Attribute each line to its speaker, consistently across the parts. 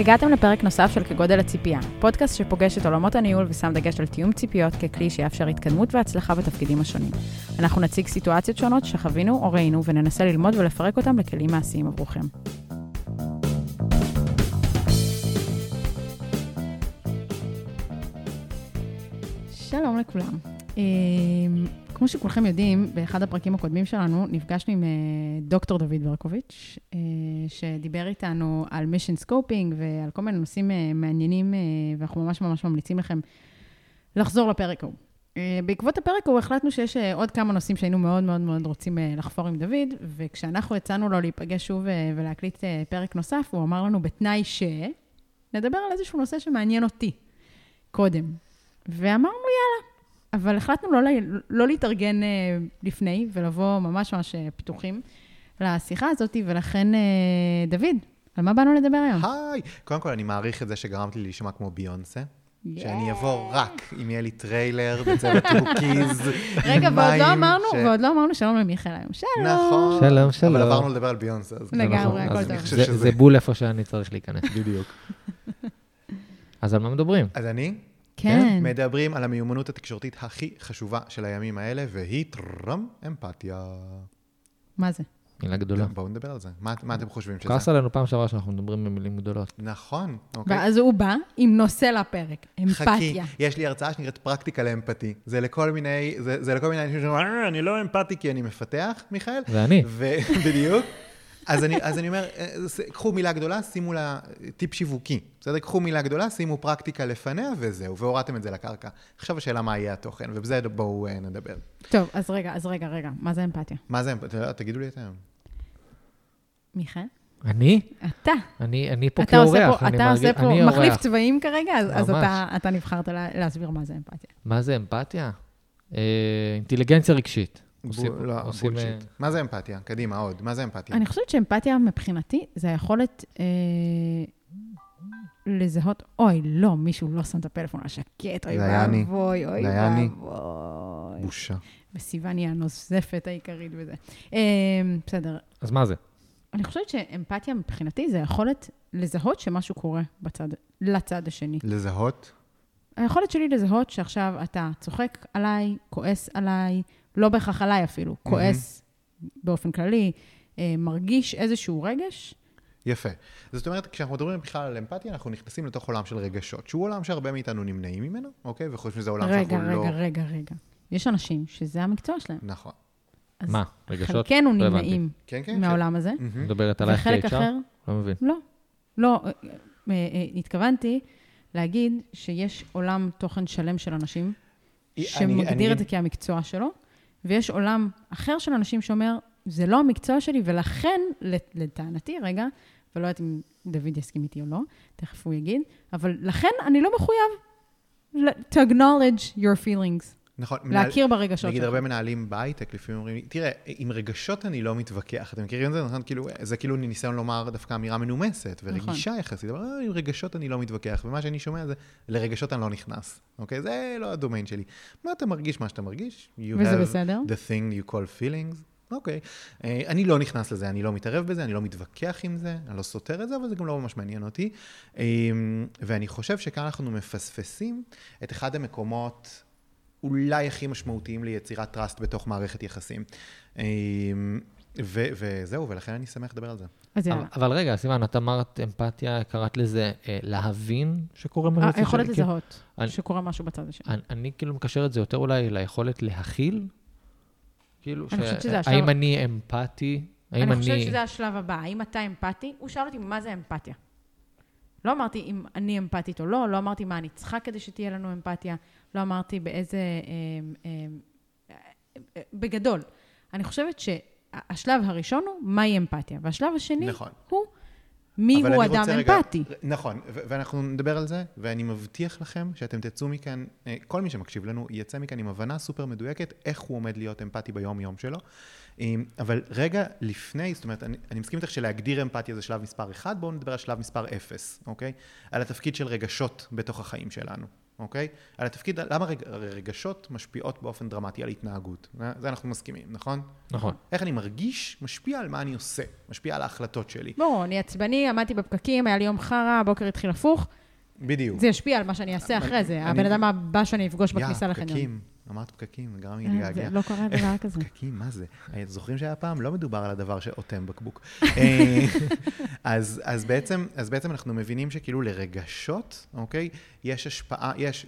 Speaker 1: הגעתם לפרק נוסף של כגודל הציפייה, פודקאסט שפוגש את עולמות הניהול ושם דגש על תיאום ציפיות ככלי שיאפשר התקדמות והצלחה בתפקידים השונים. אנחנו נציג סיטואציות שונות שחווינו או ראינו וננסה ללמוד ולפרק אותם לכלים מעשיים עבורכם. שלום לכולם. אה, כמו שכולכם יודעים, באחד הפרקים הקודמים שלנו נפגשנו עם אה, דוקטור דוד ברקוביץ', אה, שדיבר איתנו על mission scoping ועל כל מיני נושאים מעניינים, ואנחנו ממש ממש ממליצים לכם לחזור לפרק ההוא. בעקבות הפרק ההוא החלטנו שיש עוד כמה נושאים שהיינו מאוד מאוד מאוד רוצים לחפור עם דוד, וכשאנחנו הצענו לו להיפגש שוב ולהקליט פרק נוסף, הוא אמר לנו בתנאי שנדבר על איזשהו נושא שמעניין אותי קודם. ואמרנו, יאללה. אבל החלטנו לא, לא להתארגן אה, לפני ולבוא ממש ממש אה, פתוחים לשיחה הזאת, ולכן, אה, דוד, על מה באנו לדבר היום?
Speaker 2: היי! קודם כל, אני מעריך את זה שגרמת לי להישמע כמו ביונסה. Yeah. שאני אבוא רק אם יהיה לי טריילר בצוות cookies,
Speaker 1: רגע, ועוד לא אמרנו, ש... ועוד לא אמרנו שלום למיכאל היום. שלום.
Speaker 2: נכון.
Speaker 3: שלום, שלום.
Speaker 2: אבל עברנו לדבר על ביונסה, אז...
Speaker 1: לגמרי, הכל טוב.
Speaker 3: זה, זה בול איפה שאני צריך להיכנס.
Speaker 2: בדיוק.
Speaker 3: אז על מה מדברים?
Speaker 2: אז אני
Speaker 1: כן. כן.
Speaker 2: מדברים על המיומנות התקשורתית הכי חשובה של הימים האלה, והיא טרם אמפתיה.
Speaker 1: מה זה?
Speaker 3: מילה גדולה.
Speaker 2: בואו נדבר על זה. מה, מה אתם חושבים שזה?
Speaker 3: כעס עלינו פעם שעברה שאנחנו מדברים במילים גדולות.
Speaker 2: נכון, אוקיי.
Speaker 1: ואז הוא בא עם נושא לפרק, אמפתיה. חכי,
Speaker 2: יש לי הרצאה שנקראת פרקטיקה לאמפתי. זה לכל מיני, זה, זה לכל מיני אנשים שאומרים, אה, אני לא אמפתי כי אני מפתח, מיכאל.
Speaker 3: ואני.
Speaker 2: בדיוק. אז אני, אז אני אומר, אה, קחו מילה גדולה, שימו לה טיפ שיווקי. בסדר? קחו מילה גדולה, שימו פרקטיקה לפניה וזהו, והורדתם את זה לקרקע. עכשיו השאלה מה יהיה התוכן, ובזה בואו אה, נדבר.
Speaker 1: טוב, אז רגע, אז רגע, רגע, מה זה אמפתיה?
Speaker 2: מה זה אמפתיה? תגידו לי אתם.
Speaker 1: מיכאל?
Speaker 3: אני?
Speaker 1: אתה.
Speaker 3: אני, אני פה כאורח.
Speaker 1: אתה מרגיש, עושה פה מחליף צבעים כרגע, אז, אז אתה, אתה נבחרת לה, להסביר מה זה אמפתיה.
Speaker 3: מה זה אמפתיה? אה, אינטליגנציה רגשית.
Speaker 2: עושים, לא, עושים... בולשיט. אה, מה זה אמפתיה? קדימה, עוד. מה זה אמפתיה?
Speaker 1: אני חושבת שאמפתיה מבחינתי זה היכולת אה, לזהות, אוי, לא, מישהו לא שם את הפלאפון על שקט, אוי ואבוי, אוי ואבוי.
Speaker 2: בושה.
Speaker 1: וסיוון היא הנוזפת העיקרית בזה. אה, בסדר.
Speaker 3: אז מה זה?
Speaker 1: אני חושבת שאמפתיה מבחינתי זה היכולת לזהות שמשהו קורה בצד, לצד השני.
Speaker 2: לזהות?
Speaker 1: היכולת שלי לזהות שעכשיו אתה צוחק עליי, כועס עליי, לא בהכרח עליי אפילו, כועס mm-hmm. באופן כללי, אה, מרגיש איזשהו רגש.
Speaker 2: יפה. זאת אומרת, כשאנחנו מדברים בכלל על אמפתיה, אנחנו נכנסים לתוך עולם של רגשות, שהוא עולם שהרבה מאיתנו נמנעים ממנו, אוקיי? וחושבים שזה עולם
Speaker 1: רגע,
Speaker 2: שאנחנו
Speaker 1: רגע,
Speaker 2: לא...
Speaker 1: רגע, רגע, רגע. יש אנשים שזה המקצוע שלהם.
Speaker 2: נכון.
Speaker 3: מה? רגשות?
Speaker 1: חלקנו לא נמנעים כן, כן, מהעולם הזה.
Speaker 3: מדברת עלייך כ-HR? אחר, לא מבין.
Speaker 1: לא. לא, אה, אה, התכוונתי להגיד שיש עולם תוכן שלם של אנשים, שמגדיר את זה כהמקצוע שלו, ויש עולם אחר של אנשים שאומר, זה לא המקצוע שלי, ולכן, לטענתי, רגע, ולא יודעת אם דוד יסכים איתי או לא, תכף הוא יגיד, אבל לכן אני לא מחויב to acknowledge your feelings.
Speaker 2: נכון.
Speaker 1: להכיר מנהל, ברגשות
Speaker 2: שלך. נגיד, הרבה מנהלים בהייטק לפעמים אומרים, תראה, עם רגשות אני לא מתווכח. אתם מכירים את זה? נכון? כאילו, זה כאילו ניסיון לומר דווקא אמירה מנומסת ורגישה נכון. יחסית, אבל אה, עם רגשות אני לא מתווכח, ומה שאני שומע זה, לרגשות אני לא נכנס, אוקיי? זה לא הדומיין שלי. מה אתה מרגיש, מה שאתה מרגיש.
Speaker 1: וזה בסדר.
Speaker 2: the thing you call feelings. אוקיי. Okay. אני לא נכנס לזה, אני לא מתערב בזה, אני לא מתווכח עם זה, אני לא סותר את זה, אבל זה גם לא ממש מעניין אותי. ואני חושב שכאן אנחנו מפספסים את אחד המקומות אולי הכי משמעותיים ליצירת טראסט בתוך מערכת יחסים. אמ, ו- וזהו, ולכן אני שמח לדבר על זה.
Speaker 1: אז יאללה.
Speaker 3: אבל רגע, סיוון, את אמרת אמפתיה, קראת לזה אה, להבין שקורה משהו.
Speaker 1: היכולת לזהות אני, שקורה משהו בצד השני.
Speaker 3: אני, אני כאילו מקשר את זה יותר אולי ליכולת להכיל. כאילו,
Speaker 1: אני ש... חושבת שזה השלב...
Speaker 3: האם אני אמפתי? האם אני...
Speaker 1: אני חושבת שזה השלב הבא. האם אתה אמפתי? הוא שאל אותי מה זה אמפתיה. לא אמרתי אם אני אמפתית או לא, לא אמרתי מה אני צריכה כדי שתהיה לנו אמפתיה, לא אמרתי באיזה... אה, אה, אה, בגדול. אני חושבת שהשלב הראשון הוא מהי אמפתיה, והשלב השני
Speaker 2: נכון.
Speaker 1: הוא מי הוא אדם אמפתי.
Speaker 2: רגע, נכון, ואנחנו נדבר על זה, ואני מבטיח לכם שאתם תצאו מכאן, כל מי שמקשיב לנו, יצא מכאן עם הבנה סופר מדויקת איך הוא עומד להיות אמפתי ביום-יום שלו. אבל רגע לפני, זאת אומרת, אני, אני מסכים איתך שלהגדיר אמפתיה זה שלב מספר 1, בואו נדבר על שלב מספר 0, אוקיי? על התפקיד של רגשות בתוך החיים שלנו, אוקיי? על התפקיד, למה רגשות משפיעות באופן דרמטי על התנהגות. זה אנחנו מסכימים, נכון?
Speaker 3: נכון.
Speaker 2: איך אני מרגיש, משפיע על מה אני עושה, משפיע על ההחלטות שלי.
Speaker 1: ברור, אני עצבני, עמדתי בפקקים, היה לי יום חרא, הבוקר התחיל הפוך.
Speaker 2: בדיוק.
Speaker 1: זה ישפיע על מה שאני אעשה אחרי זה. הבן אדם הבא שאני אפגוש בכניסה
Speaker 2: יא,
Speaker 1: לחניון.
Speaker 2: אמרת פקקים, גרם לי
Speaker 1: אה,
Speaker 2: להתגעגע.
Speaker 1: לא קרה דבר כזה.
Speaker 2: פקקים, מה זה? אה, זוכרים שהיה פעם? לא מדובר על הדבר שאוטם בקבוק. אה, אז, אז, בעצם, אז בעצם אנחנו מבינים שכאילו לרגשות, אוקיי? יש השפעה, יש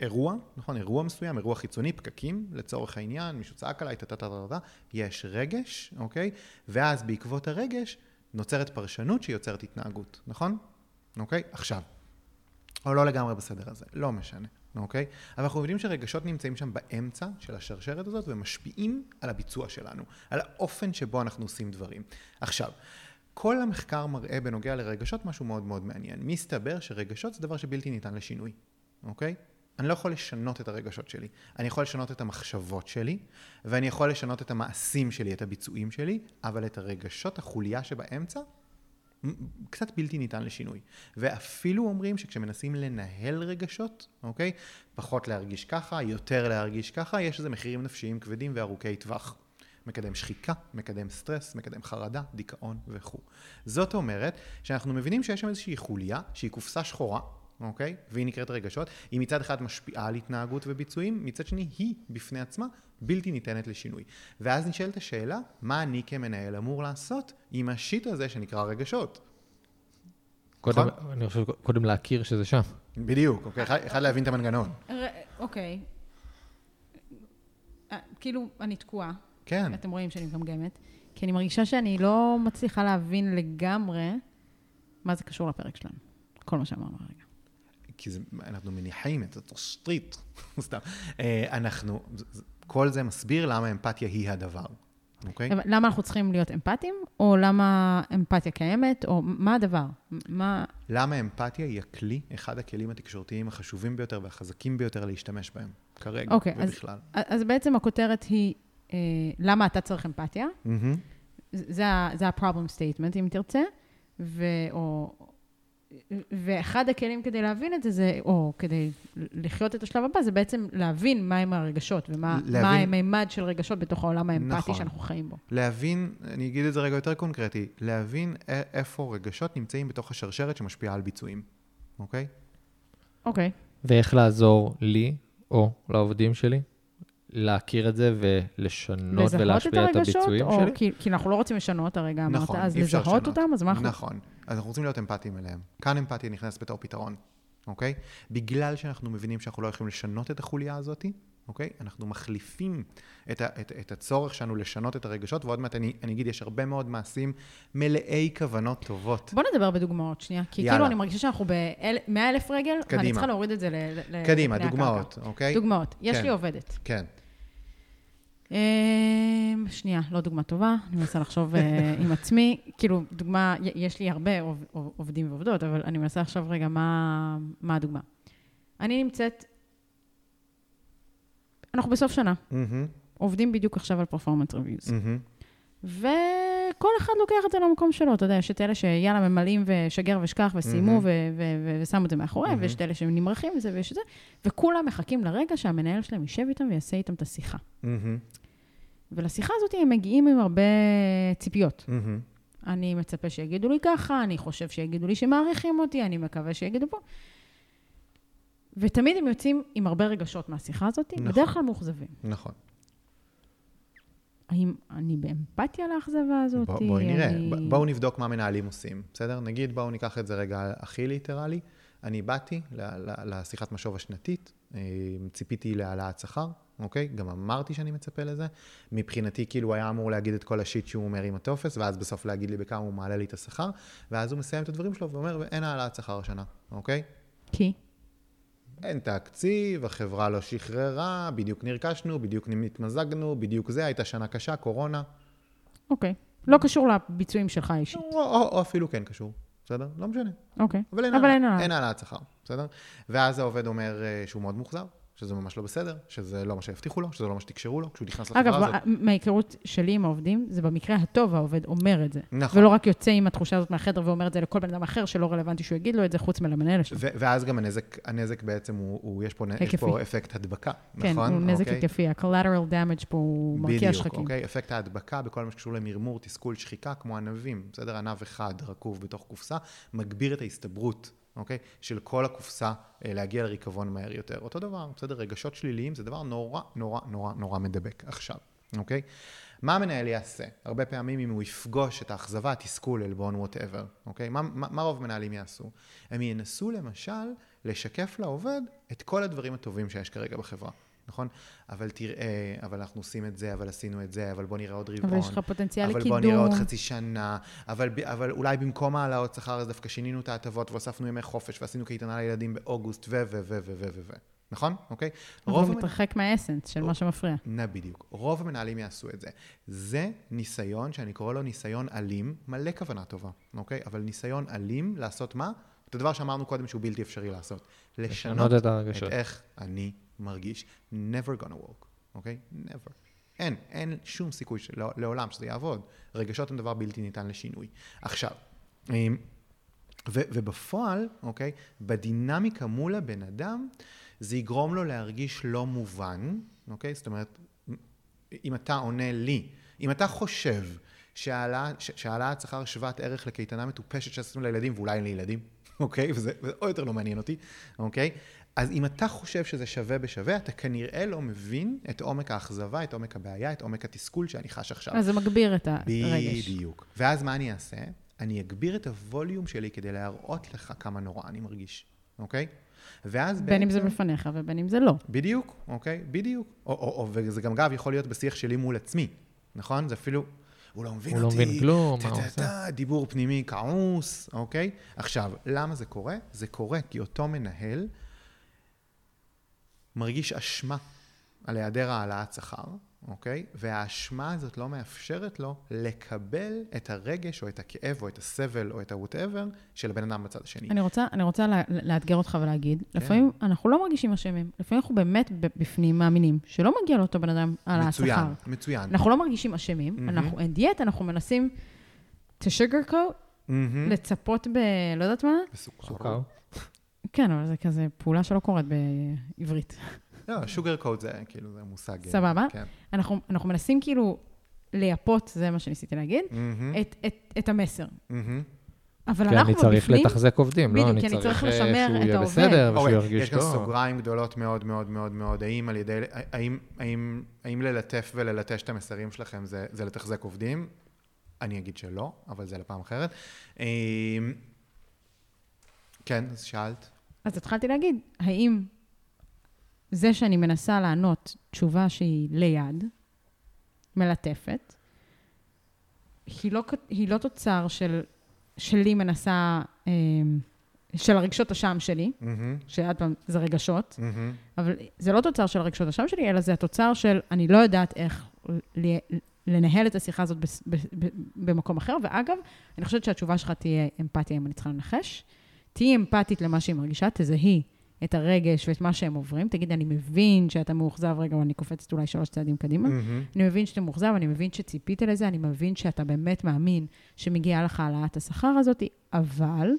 Speaker 2: אירוע, נכון? אירוע מסוים, אירוע חיצוני, פקקים, לצורך העניין, מישהו צעק עליי, טה-טה-טה-טה, יש רגש, אוקיי? ואז בעקבות הרגש נוצרת פרשנות שיוצרת התנהגות, נכון? אוקיי? עכשיו, או לא לגמרי בסדר הזה, לא משנה, אוקיי? אבל אנחנו יודעים שרגשות נמצאים שם באמצע של השרשרת הזאת ומשפיעים על הביצוע שלנו, על האופן שבו אנחנו עושים דברים. עכשיו, כל המחקר מראה בנוגע לרגשות משהו מאוד מאוד מעניין. מסתבר שרגשות זה דבר שבלתי ניתן לשינוי, אוקיי? אני לא יכול לשנות את הרגשות שלי. אני יכול לשנות את המחשבות שלי, ואני יכול לשנות את המעשים שלי, את הביצועים שלי, אבל את הרגשות, החוליה שבאמצע, קצת בלתי ניתן לשינוי. ואפילו אומרים שכשמנסים לנהל רגשות, אוקיי? פחות להרגיש ככה, יותר להרגיש ככה, יש לזה מחירים נפשיים כבדים וארוכי טווח. מקדם שחיקה, מקדם סטרס, מקדם חרדה, דיכאון וכו'. זאת אומרת שאנחנו מבינים שיש שם איזושהי חוליה שהיא קופסה שחורה, אוקיי? והיא נקראת רגשות. היא מצד אחד משפיעה על התנהגות וביצועים, מצד שני היא בפני עצמה בלתי ניתנת לשינוי. ואז נשאלת השאלה, מה אני כמנהל אמור לעשות עם השיט הזה שנקרא רגשות?
Speaker 3: קודם,
Speaker 2: נכון.
Speaker 3: אני חושב, קודם להכיר שזה שם.
Speaker 2: בדיוק, אוקיי? אחד, אחד להבין את המנגנון.
Speaker 1: ר- אוקיי. אה, כאילו, אני תקועה.
Speaker 2: כן.
Speaker 1: אתם רואים שאני מגמגמת. כי אני מרגישה שאני לא מצליחה להבין לגמרי מה זה קשור לפרק שלנו. כל מה שאמרנו הרגע.
Speaker 2: כי זה, אנחנו מניחים את התשתית, סתם. אה, אנחנו, כל זה מסביר למה אמפתיה היא הדבר, אוקיי?
Speaker 1: אבל למה אנחנו צריכים להיות אמפתיים, או למה אמפתיה קיימת, או מה הדבר? מה...
Speaker 2: למה אמפתיה היא הכלי, אחד הכלים התקשורתיים החשובים ביותר והחזקים ביותר להשתמש בהם, כרגע
Speaker 1: אוקיי, אז-
Speaker 2: ובכלל.
Speaker 1: אז בעצם הכותרת היא, אה, למה אתה צריך אמפתיה? ה- זה ה-problem statement, אם תרצה, ו... או... ואחד הכלים כדי להבין את זה, זה, או כדי לחיות את השלב הבא, זה בעצם להבין מהם הרגשות, ומה
Speaker 2: להבין-
Speaker 1: מה המימד של רגשות בתוך העולם האמפתי
Speaker 2: נכון.
Speaker 1: שאנחנו חיים בו.
Speaker 2: להבין, אני אגיד את זה רגע יותר קונקרטי, להבין א- איפה רגשות נמצאים בתוך השרשרת שמשפיעה על ביצועים, אוקיי?
Speaker 1: אוקיי.
Speaker 3: ואיך לעזור לי, או לעובדים שלי, להכיר את זה ולשנות
Speaker 1: את
Speaker 3: ולהשפיע את
Speaker 1: הרגשות,
Speaker 3: הביצועים
Speaker 1: או
Speaker 3: שלי.
Speaker 1: כי, כי אנחנו לא רוצים לשנות, הרגע אמרת,
Speaker 2: נכון,
Speaker 1: אז לזהות
Speaker 2: לשנות.
Speaker 1: אותם, אז מה אנחנו...
Speaker 2: נכון. אז אנחנו רוצים להיות אמפתיים אליהם. כאן אמפתיה נכנסת בתור פתרון, אוקיי? בגלל שאנחנו מבינים שאנחנו לא יכולים לשנות את החוליה הזאת, אוקיי? אנחנו מחליפים את, ה, את, את הצורך שלנו לשנות את הרגשות, ועוד מעט אני, אני אגיד, יש הרבה מאוד מעשים מלאי כוונות טובות.
Speaker 1: בוא נדבר בדוגמאות שנייה, כי
Speaker 2: יאללה.
Speaker 1: כאילו אני מרגישה שאנחנו ב-100 אלף רגל, ואני
Speaker 2: קדימה.
Speaker 1: צריכה להוריד את זה ל- ל-
Speaker 2: קדימה,
Speaker 1: לפני
Speaker 2: דוגמאות,
Speaker 1: הקרקע.
Speaker 2: אוקיי?
Speaker 1: דוגמאות. יש
Speaker 2: כן.
Speaker 1: לי עובדת.
Speaker 2: כן.
Speaker 1: אמ, שנייה, לא דוגמה טובה, אני מנסה לחשוב אה, עם עצמי. כאילו, דוגמה, יש לי הרבה עוב- עוב- עובדים ועובדות, אבל אני מנסה לחשוב רגע מה מה הדוגמה. אני נמצאת, אנחנו בסוף שנה, עובדים בדיוק עכשיו על פרפורמנס ריוויוז. וכל אחד לוקח את זה למקום שלו, אתה יודע, יש את אלה שיאללה, ממלאים ושגר ושכח וסיימו ו- ושמו את זה מאחוריהם,
Speaker 2: מהמם.
Speaker 1: ויש את אלה שנמרחים וזה ויש את זה, וכולם מחכים לרגע שהמנהל שלהם יישב איתם ויעשה איתם את השיחה.
Speaker 2: מהמם,
Speaker 1: ולשיחה הזאת הם מגיעים עם הרבה ציפיות. אני מצפה שיגידו לי ככה, אני חושב שיגידו לי שמעריכים אותי, אני מקווה שיגידו פה. ותמיד הם יוצאים עם הרבה רגשות מהשיחה הזאת,
Speaker 2: נכון.
Speaker 1: בדרך כלל מאוכזבים.
Speaker 2: נכון.
Speaker 1: האם אני באמפתיה לאכזבה הזאת?
Speaker 2: בוא, בואי נראה,
Speaker 1: אני...
Speaker 2: ב- בואו נבדוק מה מנהלים עושים, בסדר? נגיד בואו ניקח את זה רגע הכי ליטרלי. אני באתי לשיחת משוב השנתית, אה, ציפיתי להעלאת שכר, אוקיי? גם אמרתי שאני מצפה לזה. מבחינתי, כאילו, הוא היה אמור להגיד את כל השיט שהוא אומר עם הטופס, ואז בסוף להגיד לי בכמה הוא מעלה לי את השכר, ואז הוא מסיים את הדברים שלו ואומר, אין העלאת שכר השנה, אוקיי?
Speaker 1: כי?
Speaker 2: אין תקציב, החברה לא שחררה, בדיוק נרכשנו, בדיוק התמזגנו, בדיוק זה, הייתה שנה קשה, קורונה.
Speaker 1: אוקיי. לא קשור לביצועים שלך אישית.
Speaker 2: או, או, או אפילו כן קשור, בסדר? לא משנה.
Speaker 1: אוקיי.
Speaker 2: אין,
Speaker 1: אבל אין
Speaker 2: העלאת שכר, בסדר? ואז העובד אומר אה, שהוא מאוד מאוכזב, שזה ממש לא בסדר, שזה לא מה שהבטיחו לו, שזה לא מה שתקשרו לו, כשהוא נכנס לחברה
Speaker 1: אגב,
Speaker 2: הזאת.
Speaker 1: מההיכרות שלי עם העובדים, זה במקרה הטוב העובד אומר את זה.
Speaker 2: נכון.
Speaker 1: ולא רק יוצא עם התחושה הזאת מהחדר ואומר את זה לכל בן אדם אחר, שלא רלוונטי שהוא יגיד לו את זה, חוץ מלמנהל שלו.
Speaker 2: ואז גם הנזק, הנזק בעצם הוא, הוא יש, פה, יש. פה אפקט הדבקה,
Speaker 1: כן,
Speaker 2: נכון?
Speaker 1: הוא נזק
Speaker 2: אוקיי?
Speaker 1: היקפי, ה-collateral damage פה הוא מרקיע
Speaker 2: בדיוק,
Speaker 1: שחקים.
Speaker 2: אוקיי? אפקט ההדבקה בכל מה שקשור למרמור, תסכול, שחיקה, כמו ענבים, בסדר? ענב אחד רקוב בתוך קופסה, מגביר את ההסתברות, אוקיי? של כל הקופסה אה, להגיע לריקבון מהר יותר. אותו דבר, בסדר? רגשות שליליים זה דבר נורא, נורא, נורא, נורא מדבק עכשיו, אוקיי? מה המנהל יעשה? הרבה פעמים אם הוא יפגוש את האכזבה, התסכול, עלבון, whatever, אוקיי? מה, מה, מה רוב מנהלים יעשו? הם ינסו למשל לשקף לעובד את כל הדברים הטובים שיש כרגע בחברה. נכון? אבל תראה, אבל אנחנו עושים את זה, אבל עשינו את זה, אבל בוא נראה עוד רבעון.
Speaker 1: אבל יש לך פוטנציאל
Speaker 2: אבל
Speaker 1: לקידום.
Speaker 2: בוא נראה עוד חצי שנה, אבל, אבל אולי במקום העלאות שכר אז דווקא שינינו את ההטבות והוספנו ימי חופש ועשינו קייטנה לילדים באוגוסט ו... ו... ו... ו... ו... ו... ו... נכון? אוקיי?
Speaker 1: אבל הוא
Speaker 2: המנ-
Speaker 1: מתרחק מהאסנס של מה שמפריע.
Speaker 2: נא בדיוק. רוב המנהלים יעשו את זה. זה ניסיון שאני קורא לו ניסיון אלים, מלא כוונה טובה, אוקיי? אבל ניסיון אלים לעשות מה? את הדבר שאמרנו קודם שהוא בלתי אפשרי לעשות. לשנות
Speaker 3: לשנות את
Speaker 2: את. איך אני מרגיש. never gonna work, אוקיי? never. אין, אין שום סיכוי של, לעולם שזה יעבוד. רגשות הם דבר בלתי ניתן לשינוי. עכשיו, אמ, ו, ובפועל, אוקיי, בדינמיקה מול הבן אדם, זה יגרום לו להרגיש לא מובן, אוקיי? זאת אומרת, אם אתה עונה לי, אם אתה חושב שהעלאת שכר שוות ערך לקייטנה מטופשת שעשינו לילדים, ואולי אין לי ילדים, אוקיי? וזה, וזה עוד יותר לא מעניין אותי, אוקיי? אז אם אתה חושב שזה שווה בשווה, אתה כנראה לא מבין את עומק האכזבה, את עומק הבעיה, את עומק התסכול שאני חש עכשיו.
Speaker 1: אז זה מגביר את הרגש.
Speaker 2: בדיוק. ואז מה אני אעשה? אני אגביר את הווליום שלי כדי להראות לך כמה נורא אני מרגיש, אוקיי? ואז
Speaker 1: בין אם זה
Speaker 2: בעצם-
Speaker 1: בפניך ובין אם זה לא.
Speaker 2: בדיוק, אוקיי? בדיוק. או, או, או, וזה גם, אגב, יכול להיות בשיח שלי מול עצמי, נכון? זה אפילו, הוא לא מבין
Speaker 3: הוא לא
Speaker 2: אותי.
Speaker 3: מבין כלום, מה הוא
Speaker 2: טה-טה-טה, דיבור פנימי כעוס, אוקיי? עכשיו, למה זה קורה? זה קורה כי אותו מנהל מרגיש אשמה על היעדר העלאת שכר, אוקיי? והאשמה הזאת לא מאפשרת לו לקבל את הרגש או את הכאב או את הסבל או את ה-whatever של הבן אדם בצד השני.
Speaker 1: אני רוצה, אני רוצה לה, לאתגר אותך ולהגיד,
Speaker 2: כן.
Speaker 1: לפעמים אנחנו לא מרגישים אשמים, לפעמים אנחנו באמת בפנים מאמינים שלא מגיע לאותו בן אדם על השכר.
Speaker 2: מצוין, מצוין.
Speaker 1: אנחנו לא מרגישים אשמים,
Speaker 2: מהמם.
Speaker 1: אנחנו אין דיאט, אנחנו מנסים to sugarcoat,
Speaker 2: מהמם.
Speaker 1: לצפות ב... לא יודעת מה?
Speaker 3: סוכר.
Speaker 1: כן, אבל זה כזה פעולה שלא קורית בעברית.
Speaker 2: לא, שוגר קוד זה כאילו, זה מושג...
Speaker 1: סבבה.
Speaker 2: כן.
Speaker 1: אנחנו, אנחנו מנסים כאילו לייפות, זה מה שניסיתי להגיד,
Speaker 2: מהמם,
Speaker 1: את, את, את המסר.
Speaker 2: מהמם.
Speaker 1: אבל
Speaker 3: כי
Speaker 1: אנחנו
Speaker 3: אני צריך
Speaker 1: בפנים,
Speaker 3: לתחזק עובדים, לא?
Speaker 1: בדיוק,
Speaker 3: אני
Speaker 1: כי אני
Speaker 3: צריך
Speaker 1: צריך
Speaker 3: אה,
Speaker 1: לשמר
Speaker 3: שהוא
Speaker 1: את
Speaker 3: יהיה. בסדר ושהוא
Speaker 2: אוקיי,
Speaker 3: ירגיש
Speaker 2: יש כאן
Speaker 3: טוב.
Speaker 2: סוגריים גדולות מאוד מאוד מאוד מאוד, האם על ידי, האם, האם, האם ללטף וללטש את המסרים שלכם זה, זה לתחזק עובדים? אני אגיד שלא, אבל זה לפעם אחרת. אמ, כן, אז שאלת.
Speaker 1: אז התחלתי להגיד, האם זה שאני מנסה לענות תשובה שהיא ליד, מלטפת, היא לא, היא לא תוצר של, שלי מנסה, אה, של הרגשות אשם שלי,
Speaker 2: מהמם,
Speaker 1: שעד פעם זה רגשות,
Speaker 2: מהמם.
Speaker 1: אבל זה לא תוצר של הרגשות אשם שלי, אלא זה התוצר של אני לא יודעת איך ל- לנהל את השיחה הזאת בס- ב- ב- במקום אחר. ואגב, אני חושבת שהתשובה שלך תהיה אמפתיה אם אני צריכה לנחש. תהיי אמפתית למה שהיא מרגישה, תזהי את הרגש ואת מה שהם עוברים. תגיד, אני מבין שאתה מאוכזב, רגע, אבל אני קופצת אולי שלוש צעדים קדימה.
Speaker 2: מהמם.
Speaker 1: אני מבין שאתה מאוכזב, אני מבין שציפית לזה, אני מבין שאתה באמת מאמין שמגיעה לך העלאת השכר הזאת, אבל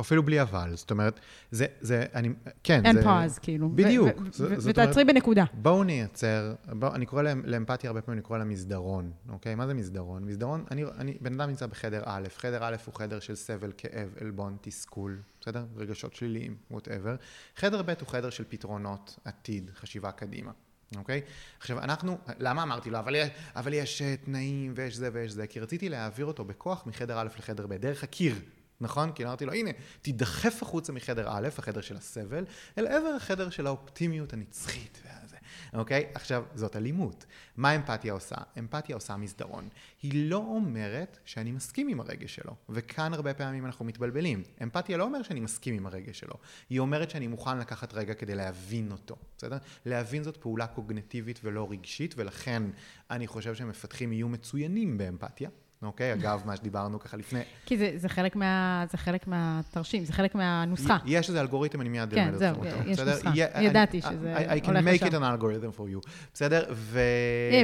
Speaker 2: אפילו בלי אבל, זאת אומרת, זה, זה, אני, כן,
Speaker 1: אין
Speaker 2: זה...
Speaker 1: פאז, כאילו.
Speaker 2: בדיוק.
Speaker 1: ו- ו-
Speaker 2: זאת-
Speaker 1: ו-
Speaker 2: זאת
Speaker 1: ותעצרי בנקודה.
Speaker 2: בואו נייצר, בוא, אני קורא להם, לאמפתיה הרבה פעמים, אני קורא לה מסדרון, אוקיי? מה זה מסדרון? מסדרון, אני, אני, בן אדם נמצא בחדר א', חדר א' הוא חדר של סבל, כאב, עלבון, תסכול, בסדר? רגשות שליליים, whatever. חדר ב' הוא חדר של פתרונות, עתיד, חשיבה קדימה. אוקיי? עכשיו, אנחנו, למה אמרתי לו, אבל, אבל יש אה, תנאים ויש זה ויש זה? כי רציתי להעביר אותו בכוח מחדר א' לחדר ב', דרך הקיר. נכון? כי אמרתי לו, הנה, תידחף החוצה מחדר א', החדר של הסבל, אל עבר החדר של האופטימיות הנצחית והזה, אוקיי? עכשיו, זאת אלימות. מה אמפתיה עושה? אמפתיה עושה מסדרון. היא לא אומרת שאני מסכים עם הרגש שלו, וכאן הרבה פעמים אנחנו מתבלבלים. אמפתיה לא אומר שאני מסכים עם הרגש שלו, היא אומרת שאני מוכן לקחת רגע כדי להבין אותו, בסדר? להבין זאת פעולה קוגנטיבית ולא רגשית, ולכן אני חושב שמפתחים יהיו מצוינים באמפתיה. אוקיי? אגב, מה שדיברנו ככה לפני.
Speaker 1: כי זה, זה, חלק מה, זה חלק מהתרשים, זה חלק מהנוסחה.
Speaker 2: יש איזה אלגוריתם, אני מיד
Speaker 1: כן,
Speaker 2: אלמד
Speaker 1: זהו,
Speaker 2: אתכם אותו.
Speaker 1: יש
Speaker 2: בסדר?
Speaker 1: נוסחה.
Speaker 2: יהיה-
Speaker 1: ידעתי שזה
Speaker 2: I- I can
Speaker 1: הולך
Speaker 2: make
Speaker 1: לשם.
Speaker 2: it an algorithm for you. בסדר? ו...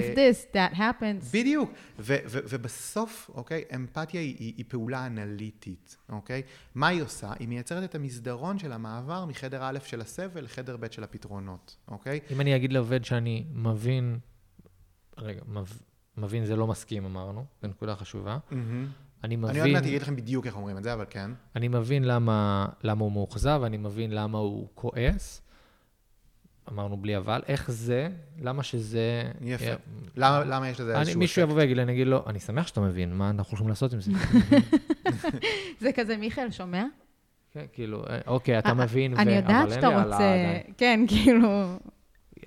Speaker 1: If this, that happens.
Speaker 2: בדיוק. ו- ו- ובסוף, אוקיי, אמפתיה היא, היא, היא פעולה אנליטית, אוקיי? מה היא עושה? היא מייצרת את המסדרון של המעבר מחדר א' של הסבל לחדר ב' של הפתרונות, אוקיי?
Speaker 3: אם אני אגיד לעובד שאני מבין, רגע, מב- מבין זה לא מסכים, אמרנו, זו נקודה חשובה. אני
Speaker 2: אני עוד
Speaker 3: מבין,
Speaker 2: מעט אגיד לכם בדיוק איך אומרים את זה, אבל כן.
Speaker 3: אני מבין למה, למה הוא מאוכזב, אני מבין למה הוא כועס. אמרנו בלי אבל, איך זה, למה שזה...
Speaker 2: יפה.
Speaker 3: אה,
Speaker 2: למה, למה יש לזה
Speaker 3: אני,
Speaker 2: איזשהו
Speaker 3: מישהו
Speaker 2: אפקט?
Speaker 3: יבוא ויגיד לי, אני אגיד לו, אני שמח שאתה מבין, מה אנחנו הולכים לעשות עם זה?
Speaker 1: זה כזה, מיכאל, שומע?
Speaker 3: כן, כאילו, אה, אוקיי, אתה מבין, ו...
Speaker 1: אני יודעת שאתה רוצה... כן, כאילו...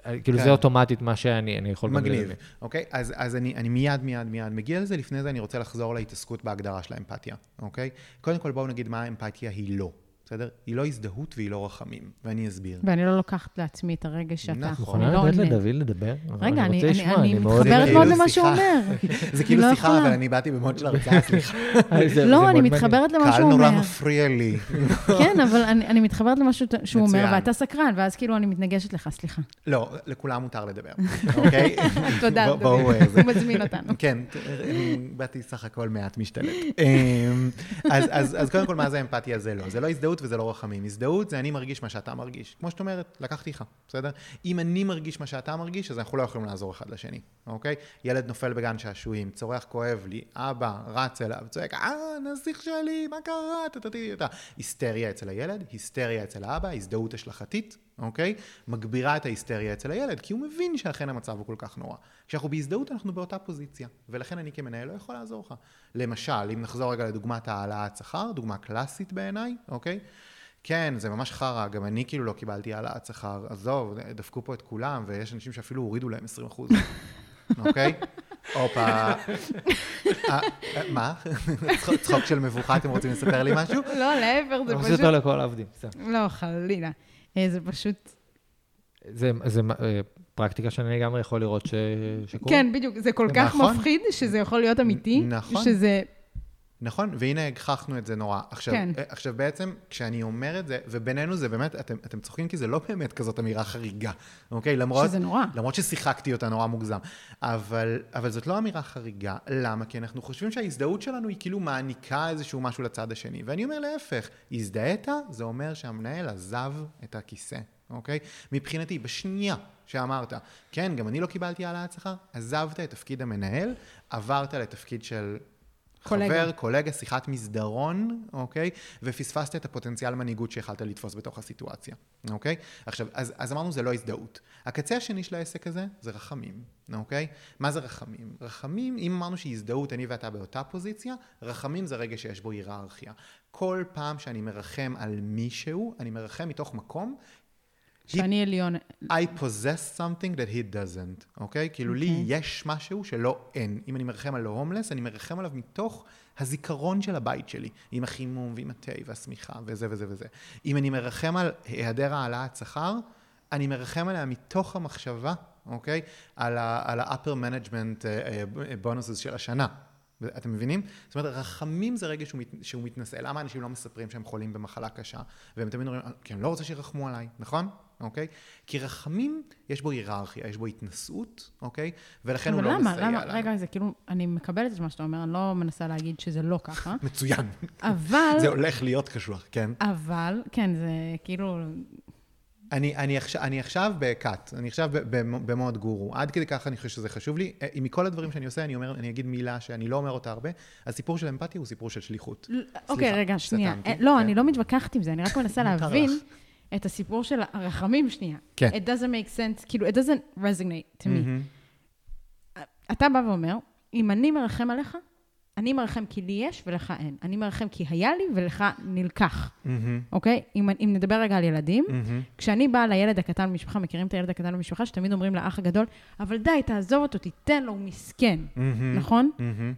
Speaker 3: אה, כאילו,
Speaker 2: כן.
Speaker 3: זה אוטומטית מה שאני אני יכול...
Speaker 2: מגניב. אוקיי? אז, אז אני, אני מיד, מיד, מיד מגיע לזה. לפני זה אני רוצה לחזור להתעסקות בהגדרה של האמפתיה, אוקיי? קודם כל בואו נגיד מה האמפתיה היא לא, בסדר? היא לא הזדהות והיא לא רחמים, ואני אסביר.
Speaker 1: ואני לא לוקחת לעצמי את הרגע שאתה...
Speaker 2: נכון.
Speaker 1: אני לא
Speaker 3: לתת. לדוד לדבר?
Speaker 1: רגע,
Speaker 3: אני
Speaker 1: אני
Speaker 3: מאוד-
Speaker 1: מתחברת
Speaker 2: כאילו
Speaker 1: מאוד למה שהוא. אומר.
Speaker 2: זה כאילו
Speaker 1: לא
Speaker 2: שיחה,
Speaker 1: יכולה.
Speaker 2: אבל אני באתי במוד של הרצאה, סליחה.
Speaker 3: זה
Speaker 1: לא,
Speaker 3: מאוד
Speaker 1: אני. מתחברת למה
Speaker 2: קהל
Speaker 1: שהוא
Speaker 2: נורא
Speaker 1: אומר.
Speaker 2: מפריע לי.
Speaker 1: כן, אבל אני, מתחברת למה שהוא- אומר. ואתה סקרן, ואז כאילו אני מתנגשת לך, סליחה.
Speaker 2: לא, לכולם מותר לדבר, אוקיי?
Speaker 1: תודה.
Speaker 2: אה,
Speaker 1: הוא מזמין אותנו.
Speaker 2: כן, באתי סך הכל מעט משתלט. אמ, אז, אז, אז קודם כל, מה זה אמפתיה? זה לא. זה לא הזדהות וזה לא רחמים. הזדהות זה אני מרגיש מה שאתה מרגיש. כמו שאת אומרת, לקחתי לך, בסדר? אם אני מרגיש מה שאתה מרגיש, אז אנחנו לא יכולים לעזור אחד לשני, אוקיי? ילד נופל בגן שעשועים, צורח כואב לי, אבא רץ אליו, צועק, אה, נסיך שלי, מה קרה? היסטריה אצל הילד, היסטריה אצל האבא, הזדהות השלכתית, אוקיי? מגבירה את ההיסטריה אצל הילד, כי הוא מבין שאכן המצב הוא כל כך נורא. כשאנחנו בהזדהות, אנחנו באותה פוזיציה, ולכן אני כמנהל לא יכול לעזור לך. למשל, אם נחזור רגע לדוגמת העלאת שכר, דוגמה קלאסית בעיניי, אוקיי? כן, זה ממש חרא, גם אני כאילו לא קיבלתי העלאת שכר. עזוב, דפקו פה את כולם, ויש אנשים שאפילו הורידו להם 20 אחוז, אוקיי? הופה. אה, אה, מה? צחוק- של מבוכה, אתם רוצים לספר לי משהו?
Speaker 1: לא, להפך, זה
Speaker 3: עושה
Speaker 1: פשוט...
Speaker 3: אותו לכל העובדים.
Speaker 1: לא, חלילה. אה, זה פשוט...
Speaker 3: זה זה, אה, פרקטיקה שאני לגמרי יכול לראות ש- שקורה.
Speaker 1: כן, בדיוק. זה כל כך
Speaker 2: נכון.
Speaker 1: מפחיד שזה יכול להיות אמיתי.
Speaker 2: נכון.
Speaker 1: שזה...
Speaker 2: נכון, והנה הגחכנו את זה נורא. עכשיו,
Speaker 1: כן.
Speaker 2: אה, עכשיו בעצם, כשאני אומר את זה, ובינינו זה באמת, אתם, אתם צוחקים כי זה לא באמת כזאת אמירה חריגה, אוקיי? למרות,
Speaker 1: שזה נורא.
Speaker 2: למרות ששיחקתי אותה נורא מוגזם. אבל, אבל זאת לא אמירה חריגה. למה? כי אנחנו חושבים שההזדהות שלנו היא כאילו מעניקה איזשהו משהו לצד השני. ואני אומר להפך, הזדהית, זה אומר שהמנהל עזב את הכיסא, אוקיי? מבחינתי, בשנייה שאמרת, כן, גם אני לא קיבלתי העלאת שכר, עזבת את תפקיד המנהל, עברת לתפקיד של...
Speaker 1: קולגה.
Speaker 2: חבר, קולגה, שיחת מסדרון, אוקיי? ופספסת את הפוטנציאל מנהיגות שיכלת לתפוס בתוך הסיטואציה, אוקיי? עכשיו, אז, אז אמרנו זה לא הזדהות. הקצה השני של העסק הזה זה רחמים, אוקיי? מה זה רחמים? רחמים, אם אמרנו שהזדהות, אני ואתה באותה פוזיציה, רחמים זה רגע שיש בו היררכיה. כל פעם שאני מרחם על מישהו, אני מרחם מתוך מקום
Speaker 1: שאני עליון.
Speaker 2: I possess something that he doesn't, אוקיי? כאילו לי
Speaker 1: אוקיי.
Speaker 2: יש משהו שלא אין. אם אני מרחם על הומלס, אני מרחם עליו מתוך הזיכרון של הבית שלי, עם החימום ועם התה והשמיכה וזה וזה וזה. אם אני מרחם על היעדר העלאת שכר, אני מרחם עליה מתוך המחשבה, אוקיי? על ה- על ה-upper management אה, אה, bonuses של השנה. אתם מבינים? זאת אומרת, רחמים זה רגע שהוא, מת, שהוא מתנשא. למה אנשים לא מספרים שהם חולים במחלה קשה? והם תמיד אומרים, כי אני לא רוצה שירחמו עליי, נכון? אוקיי? כי רחמים, יש בו היררכיה, יש בו התנשאות, אוקיי? ולכן הוא לא
Speaker 1: למה?
Speaker 2: מסייע
Speaker 1: למה?
Speaker 2: לנו.
Speaker 1: רגע, זה כאילו, אני מקבלת את מה שאתה אומר, אני לא מנסה להגיד שזה לא ככה,
Speaker 2: מצוין.
Speaker 1: אבל,
Speaker 2: זה הולך להיות קשוח, כן.
Speaker 1: אבל, כן, זה כאילו,
Speaker 2: אני, אני, עכשיו, אני עכשיו בקאט, אני עכשיו במוד גורו. עד כדי כך אני חושב שזה חשוב לי. אה, מכל הדברים שאני עושה, אני אומר, אני אגיד מילה שאני לא אומר אותה הרבה. הסיפור של אמפתיה הוא סיפור של שליחות.
Speaker 1: אוקיי, רגע, שנייה. אה, לא,
Speaker 2: כן.
Speaker 1: אני לא מתווכחת עם זה, אני רק מנסה להבין. את הסיפור של הרחמים שנייה.
Speaker 2: כן.
Speaker 1: It doesn't make sense, כאילו, it doesn't resonate to me.
Speaker 2: מהמם.
Speaker 1: אתה בא ואומר, אם אני מרחם עליך, אני מרחם כי לי יש ולך אין. אני מרחם כי היה לי ולך נלקח,
Speaker 2: מהמם.
Speaker 1: אוקיי? אם, אם נדבר רגע על ילדים,
Speaker 2: מהמם.
Speaker 1: כשאני באה לילד הקטן במשפחה, מכירים את הילד הקטן במשפחה, שתמיד אומרים לאח הגדול, אבל די, תעזוב אותו, תיתן לו, הוא מסכן,
Speaker 2: מהמם.
Speaker 1: נכון?
Speaker 2: מהמם.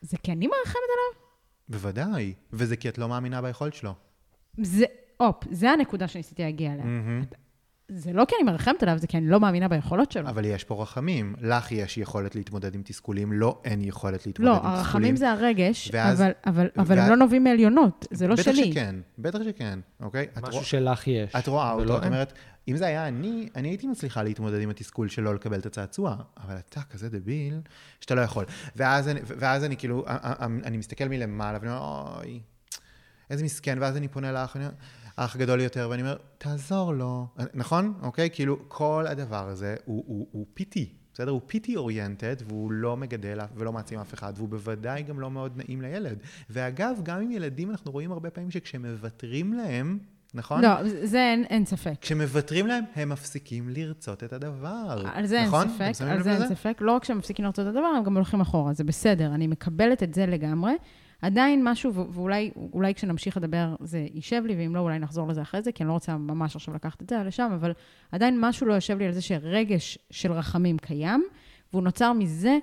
Speaker 1: זה כי אני מרחמת עליו?
Speaker 2: בוודאי. וזה כי את לא מאמינה ביכולת שלו.
Speaker 1: זה, הופ, זה הנקודה שניסיתי להגיע אליה. זה לא כי אני מרחמת עליו, זה כי אני לא מאמינה ביכולות שלו.
Speaker 2: אבל יש פה רחמים. לך יש יכולת להתמודד עם תסכולים, לא אין יכולת להתמודד
Speaker 1: לא,
Speaker 2: עם תסכולים.
Speaker 1: הרחמים זה הרגש,
Speaker 2: ואז-
Speaker 1: אבל, אבל, אבל
Speaker 2: ואז-
Speaker 1: הם לא נובעים מעליונות, זה לא
Speaker 2: בטח
Speaker 1: שלי.
Speaker 2: שכן, בטח שכן, אוקיי?
Speaker 3: משהו
Speaker 2: רוא-
Speaker 3: שלך יש.
Speaker 2: את רואה אותו, את. אומרת, אם זה היה אני, אני הייתי מצליחה להתמודד עם התסכול שלא לקבל את הצעצוע, אבל אתה כזה דביל, שאתה לא יכול. ואז אני, ואז אני כאילו, אני מסתכל מלמעלה, ואני אומר, אוי, איזה מסכן, ואז אני פונה לאח, ואני אומר, אח גדול יותר, ואני אומר, תעזור לו. נכון? אוקיי? כאילו, כל הדבר הזה הוא, הוא, הוא פיטי. בסדר? הוא פיטי אוריינטד, והוא לא מגדל ולא מעצים אף אחד, והוא בוודאי גם לא מאוד נעים לילד. ואגב, גם עם ילדים אנחנו רואים הרבה פעמים שכשמוותרים להם, נכון?
Speaker 1: לא, זה אין, אין ספק.
Speaker 2: כשמוותרים להם, הם מפסיקים לרצות את הדבר.
Speaker 1: על זה אין
Speaker 2: נכון?
Speaker 1: ספק,
Speaker 2: אתם שמים
Speaker 1: על זה אין? ספק. לא רק שהם מפסיקים לרצות את הדבר, הם גם הולכים אחורה, זה בסדר, אני מקבלת את זה לגמרי. עדיין משהו, ואולי אולי כשנמשיך לדבר זה יישב לי, ואם לא, אולי נחזור לזה אחרי זה, כי אני לא רוצה ממש עכשיו לקחת את זה לשם, אבל עדיין משהו לא יושב לי על זה שרגש של רחמים קיים, והוא נוצר מזה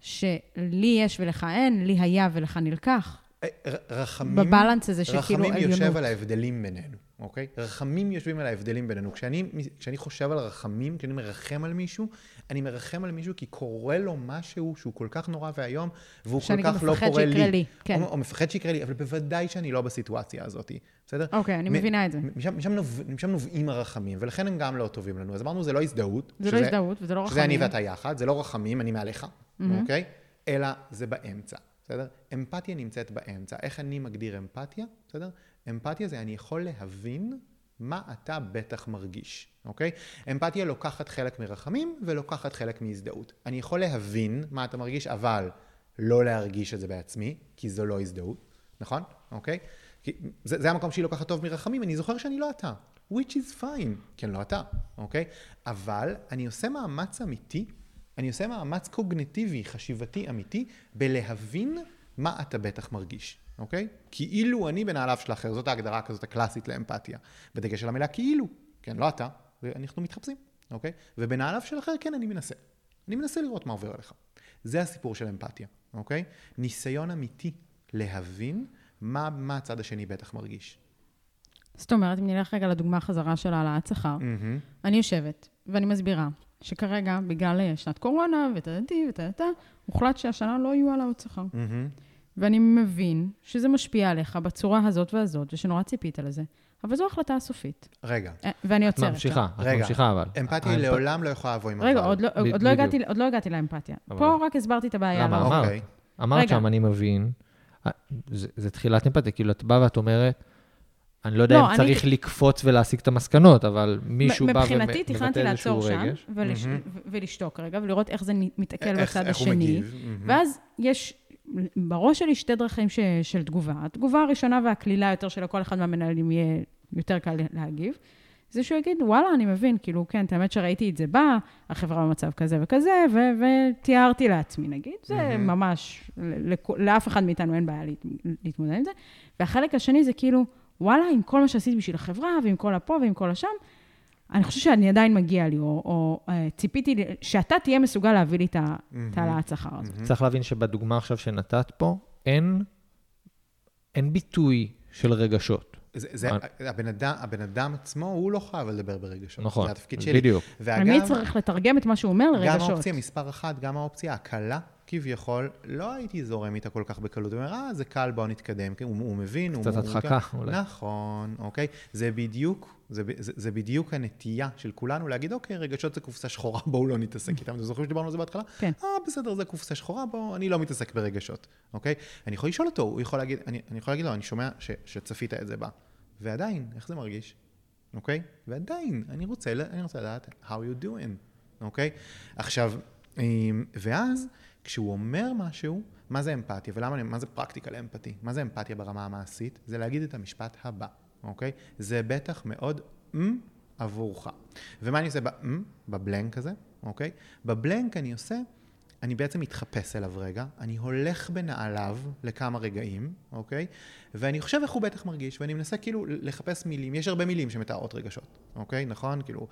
Speaker 1: שלי יש ולך אין, לי היה ולך נלקח.
Speaker 2: אה, רחמים...
Speaker 1: בבלנס הזה של כאילו
Speaker 2: רחמים
Speaker 1: עליונות.
Speaker 2: יושב על ההבדלים בינינו, אוקיי? רחמים יושבים על ההבדלים בינינו. כשאני, כשאני חושב על רחמים, כשאני מרחם על מישהו, אני מרחם על מישהו כי קורה לו משהו שהוא כל כך נורא ואיום, והוא כל
Speaker 1: שאני
Speaker 2: כך לא
Speaker 1: מפחד
Speaker 2: קורה לי.
Speaker 1: שיקרה לי, כן.
Speaker 2: או, או מפחד שיקרה לי, אבל בוודאי שאני לא בסיטואציה הזאת, בסדר?
Speaker 1: אוקיי, אני
Speaker 2: מ-
Speaker 1: מבינה את זה.
Speaker 2: משם, משם, נוב, משם נובעים הרחמים, ולכן הם גם לא טובים לנו. אז אמרנו, זה לא הזדהות.
Speaker 1: זה לא הזדהות וזה לא
Speaker 2: שזה אני
Speaker 1: רחמים.
Speaker 2: ואתה יחד, זה לא רחמים, אני מעליך, אוקיי? אלא זה באמצע, בסדר? אמפתיה נמצאת באמצע. איך אני מגדיר אמפתיה, בסדר? אמפתיה זה אני יכול להבין מה אתה בטח מרגיש, אוקיי? אמפתיה לוקחת חלק מרחמים ולוקחת חלק מהזדהות. אני יכול להבין מה אתה מרגיש, אבל לא להרגיש את זה בעצמי, כי זו לא הזדהות, נכון? אוקיי? כי זה, זה המקום שהיא לוקחת טוב מרחמים, אני זוכר שאני לא אתה. which is fine, אני לא אתה, אוקיי? אבל אני עושה מאמץ אמיתי, אני עושה מאמץ קוגנטיבי, חשיבתי אמיתי, בלהבין מה אתה בטח מרגיש, אוקיי? כאילו אני בנעליו של האחר, זאת ההגדרה כזאת הקלאסית לאמפתיה. בדגש על המילה כאילו, כן, לא אתה, ואנחנו מתחפשים, אוקיי? ובנעליו של אחר, כן, אני מנסה. אני מנסה לראות מה עובר עליך. זה הסיפור של אמפתיה, אוקיי? ניסיון אמיתי להבין מה, מה הצד השני בטח מרגיש.
Speaker 1: זאת אומרת, אם נלך רגע לדוגמה חזרה של העלאת שכר,
Speaker 2: מהמם.
Speaker 1: אני יושבת ואני מסבירה שכרגע, בגלל שנת קורונה וטטטי וטטטה, הוחלט שהשנה לא יהיו העלאות שכר.
Speaker 2: מהמם.
Speaker 1: ואני מבין שזה משפיע עליך בצורה הזאת והזאת, ושנורא ציפית לזה, אבל זו ההחלטה הסופית.
Speaker 2: רגע,
Speaker 1: אה, ואני
Speaker 3: את
Speaker 1: עוצרת.
Speaker 3: ממשיכה, את
Speaker 2: רגע.
Speaker 3: ממשיכה אבל.
Speaker 2: אמפתיה
Speaker 3: האמפ-
Speaker 2: לעולם לא יכולה לבוא עם אבל.
Speaker 1: רגע, עוד לא, עוד, לא. הגעתי, עוד לא הגעתי לאמפתיה. פה רק הסברתי את הבעיה.
Speaker 3: למה? אמרת.
Speaker 2: אוקיי.
Speaker 3: אמרת
Speaker 1: רגע.
Speaker 3: שם, אני מבין. אה, זה, זה תחילת אמפתיה, כאילו, את באה ואת אומרת, אני לא יודע
Speaker 1: לא,
Speaker 3: אם
Speaker 1: אני-
Speaker 3: צריך לקפוץ ולהסיק את המסקנות, אבל מישהו בא
Speaker 1: מבחינתי,
Speaker 3: ומבטא
Speaker 1: תכננתי
Speaker 3: איזשהו
Speaker 1: לעצור שם
Speaker 3: רגש.
Speaker 1: ולש... ו- ולשתוק רגע, ולראות איך זה מתעכל בצד
Speaker 2: איך הוא
Speaker 1: השני.
Speaker 2: מגיב.
Speaker 1: ואז יש בראש שלי שתי דרכים ש... של תגובה. התגובה הראשונה והקלילה יותר שלכל אחד מהמנהלים יהיה יותר קל להגיב, זה שהוא יגיד, וואלה, אני מבין, כאילו, כן, את האמת שראיתי את זה בא, החברה במצב כזה וכזה, ו- ותיארתי לעצמי, נגיד. זה
Speaker 2: מהמם.
Speaker 1: ממש, לכ- לאף אחד מאיתנו אין בעיה להת... להתמודד עם זה. והחלק השני זה כאילו, וואלה, עם כל מה שעשיתי בשביל החברה, ועם כל הפה ועם כל השם, אני חושבת שאני עדיין מגיע לי, או, או אה, ציפיתי שאתה תהיה מסוגל להביא לי את העלאת שכר הזאת.
Speaker 3: צריך להבין שבדוגמה עכשיו שנתת פה, אין, אין ביטוי של רגשות.
Speaker 2: זה, זה, הבן, אדם, הבן אדם עצמו, הוא לא חייב לדבר ברגשות.
Speaker 3: נכון,
Speaker 2: זה התפקיד שלי.
Speaker 3: בדיוק.
Speaker 2: ואגב,
Speaker 1: צריך לתרגם את מה שהוא אומר
Speaker 2: גם
Speaker 1: לרגשות?
Speaker 2: האופציה מספר אחת, גם האופציה הקלה, כביכול, לא הייתי זורם איתה כל כך בקלות. הוא אומר, אה, זה קל, בוא נתקדם. כן, הוא, הוא מבין. הוא-
Speaker 3: קצת הדחקה,
Speaker 2: הוא-
Speaker 3: אולי.
Speaker 2: נכון, אוקיי. זה בדיוק, זה, זה, זה בדיוק הנטייה של כולנו להגיד, אוקיי, רגשות זה קופסה שחורה, בואו לא נתעסק איתם. אתם זוכרים שדיברנו על זה בהתחלה?
Speaker 1: כן.
Speaker 2: אה, בסדר, זה קופסה שחורה, בואו, אני לא מתעסק ברגשות, אוקיי? אני יכול לשאול אותו, הוא יכול להגיד, אני, אני יכול להגיד לו, אני שומע ש, שצפית את זה בה. ועדיין, איך זה מרגיש? אוקיי? ועדיין, אני רוצה, אני רוצה לדעת how you doing, אוקיי? עכשיו, אמ, ואז, כשהוא אומר משהו, מה זה אמפתיה ולמה, מה זה פרקטיקל אמפתי? מה זה אמפתיה ברמה המעשית? זה להגיד את המשפט הבא, אוקיי? זה בטח מאוד אמ עבורך. ומה אני עושה ב-אמ, בבלנק הזה, אוקיי? בבלנק אני עושה, אני בעצם מתחפש אליו רגע, אני הולך בנעליו לכמה רגעים, אוקיי? ואני חושב איך הוא בטח מרגיש, ואני מנסה כאילו לחפש מילים, יש הרבה מילים שמתארות רגשות, אוקיי? נכון? כאילו,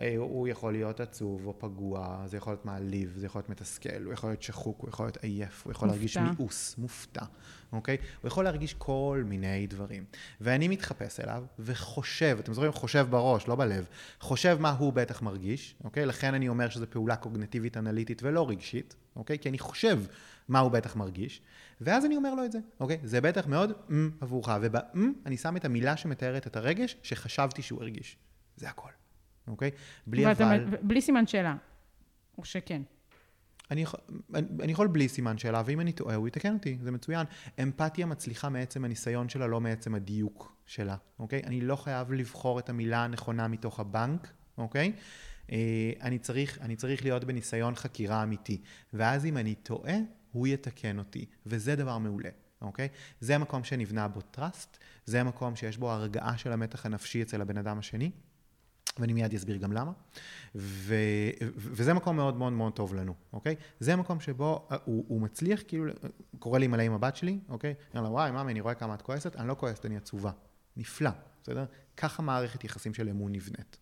Speaker 2: אה, הוא יכול להיות עצוב או פגוע, זה יכול להיות מעליב, זה יכול להיות מתסכל, הוא יכול להיות שחוק, הוא יכול להיות עייף, הוא יכול
Speaker 1: מופתע.
Speaker 2: להרגיש מיאוס, מופתע, אוקיי? הוא יכול להרגיש כל מיני דברים. ואני מתחפש אליו וחושב, אתם זוכרים? חושב בראש, לא בלב, חושב מה הוא בטח מרגיש, אוקיי? לכן אני אומר שזו פעולה קוגנטיבית אנליטית ולא רגשית, אוקיי? כי אני חושב מה הוא בטח מרגיש, ואז אני אומר לו את זה, אוקיי? זה בטח מאוד mm, עבורך, ובאם אני שם את המילה שמתארת את הרגש שחשבתי שהוא הרגיש. זה הכל, אוקיי? בלי אבל...
Speaker 1: בלי סימן שאלה. או שכן.
Speaker 2: אני יכול, אני, אני יכול בלי סימן שאלה, ואם אני טועה, הוא יתקן אותי, זה מצוין. אמפתיה מצליחה מעצם הניסיון שלה, לא מעצם הדיוק שלה, אוקיי? אני לא חייב לבחור את המילה הנכונה מתוך הבנק, אוקיי? אני צריך, אני צריך להיות בניסיון חקירה אמיתי. ואז אם אני טועה, הוא יתקן אותי, וזה דבר מעולה. אוקיי? זה המקום שנבנה בו trust, זה המקום שיש בו הרגעה של המתח הנפשי אצל הבן אדם השני, ואני מיד אסביר גם למה. ו, ו- וזה מקום מאוד מאוד מאוד טוב לנו, אוקיי? זה מקום שבו אה, הוא, הוא מצליח, כאילו, קורא לי מלא עם הבת שלי, אוקיי? אני אומר לה, וואי, ממי, אני רואה כמה את כועסת, אני לא כועסת, אני עצובה. נפלא, בסדר? ככה מערכת יחסים של אמון נבנית.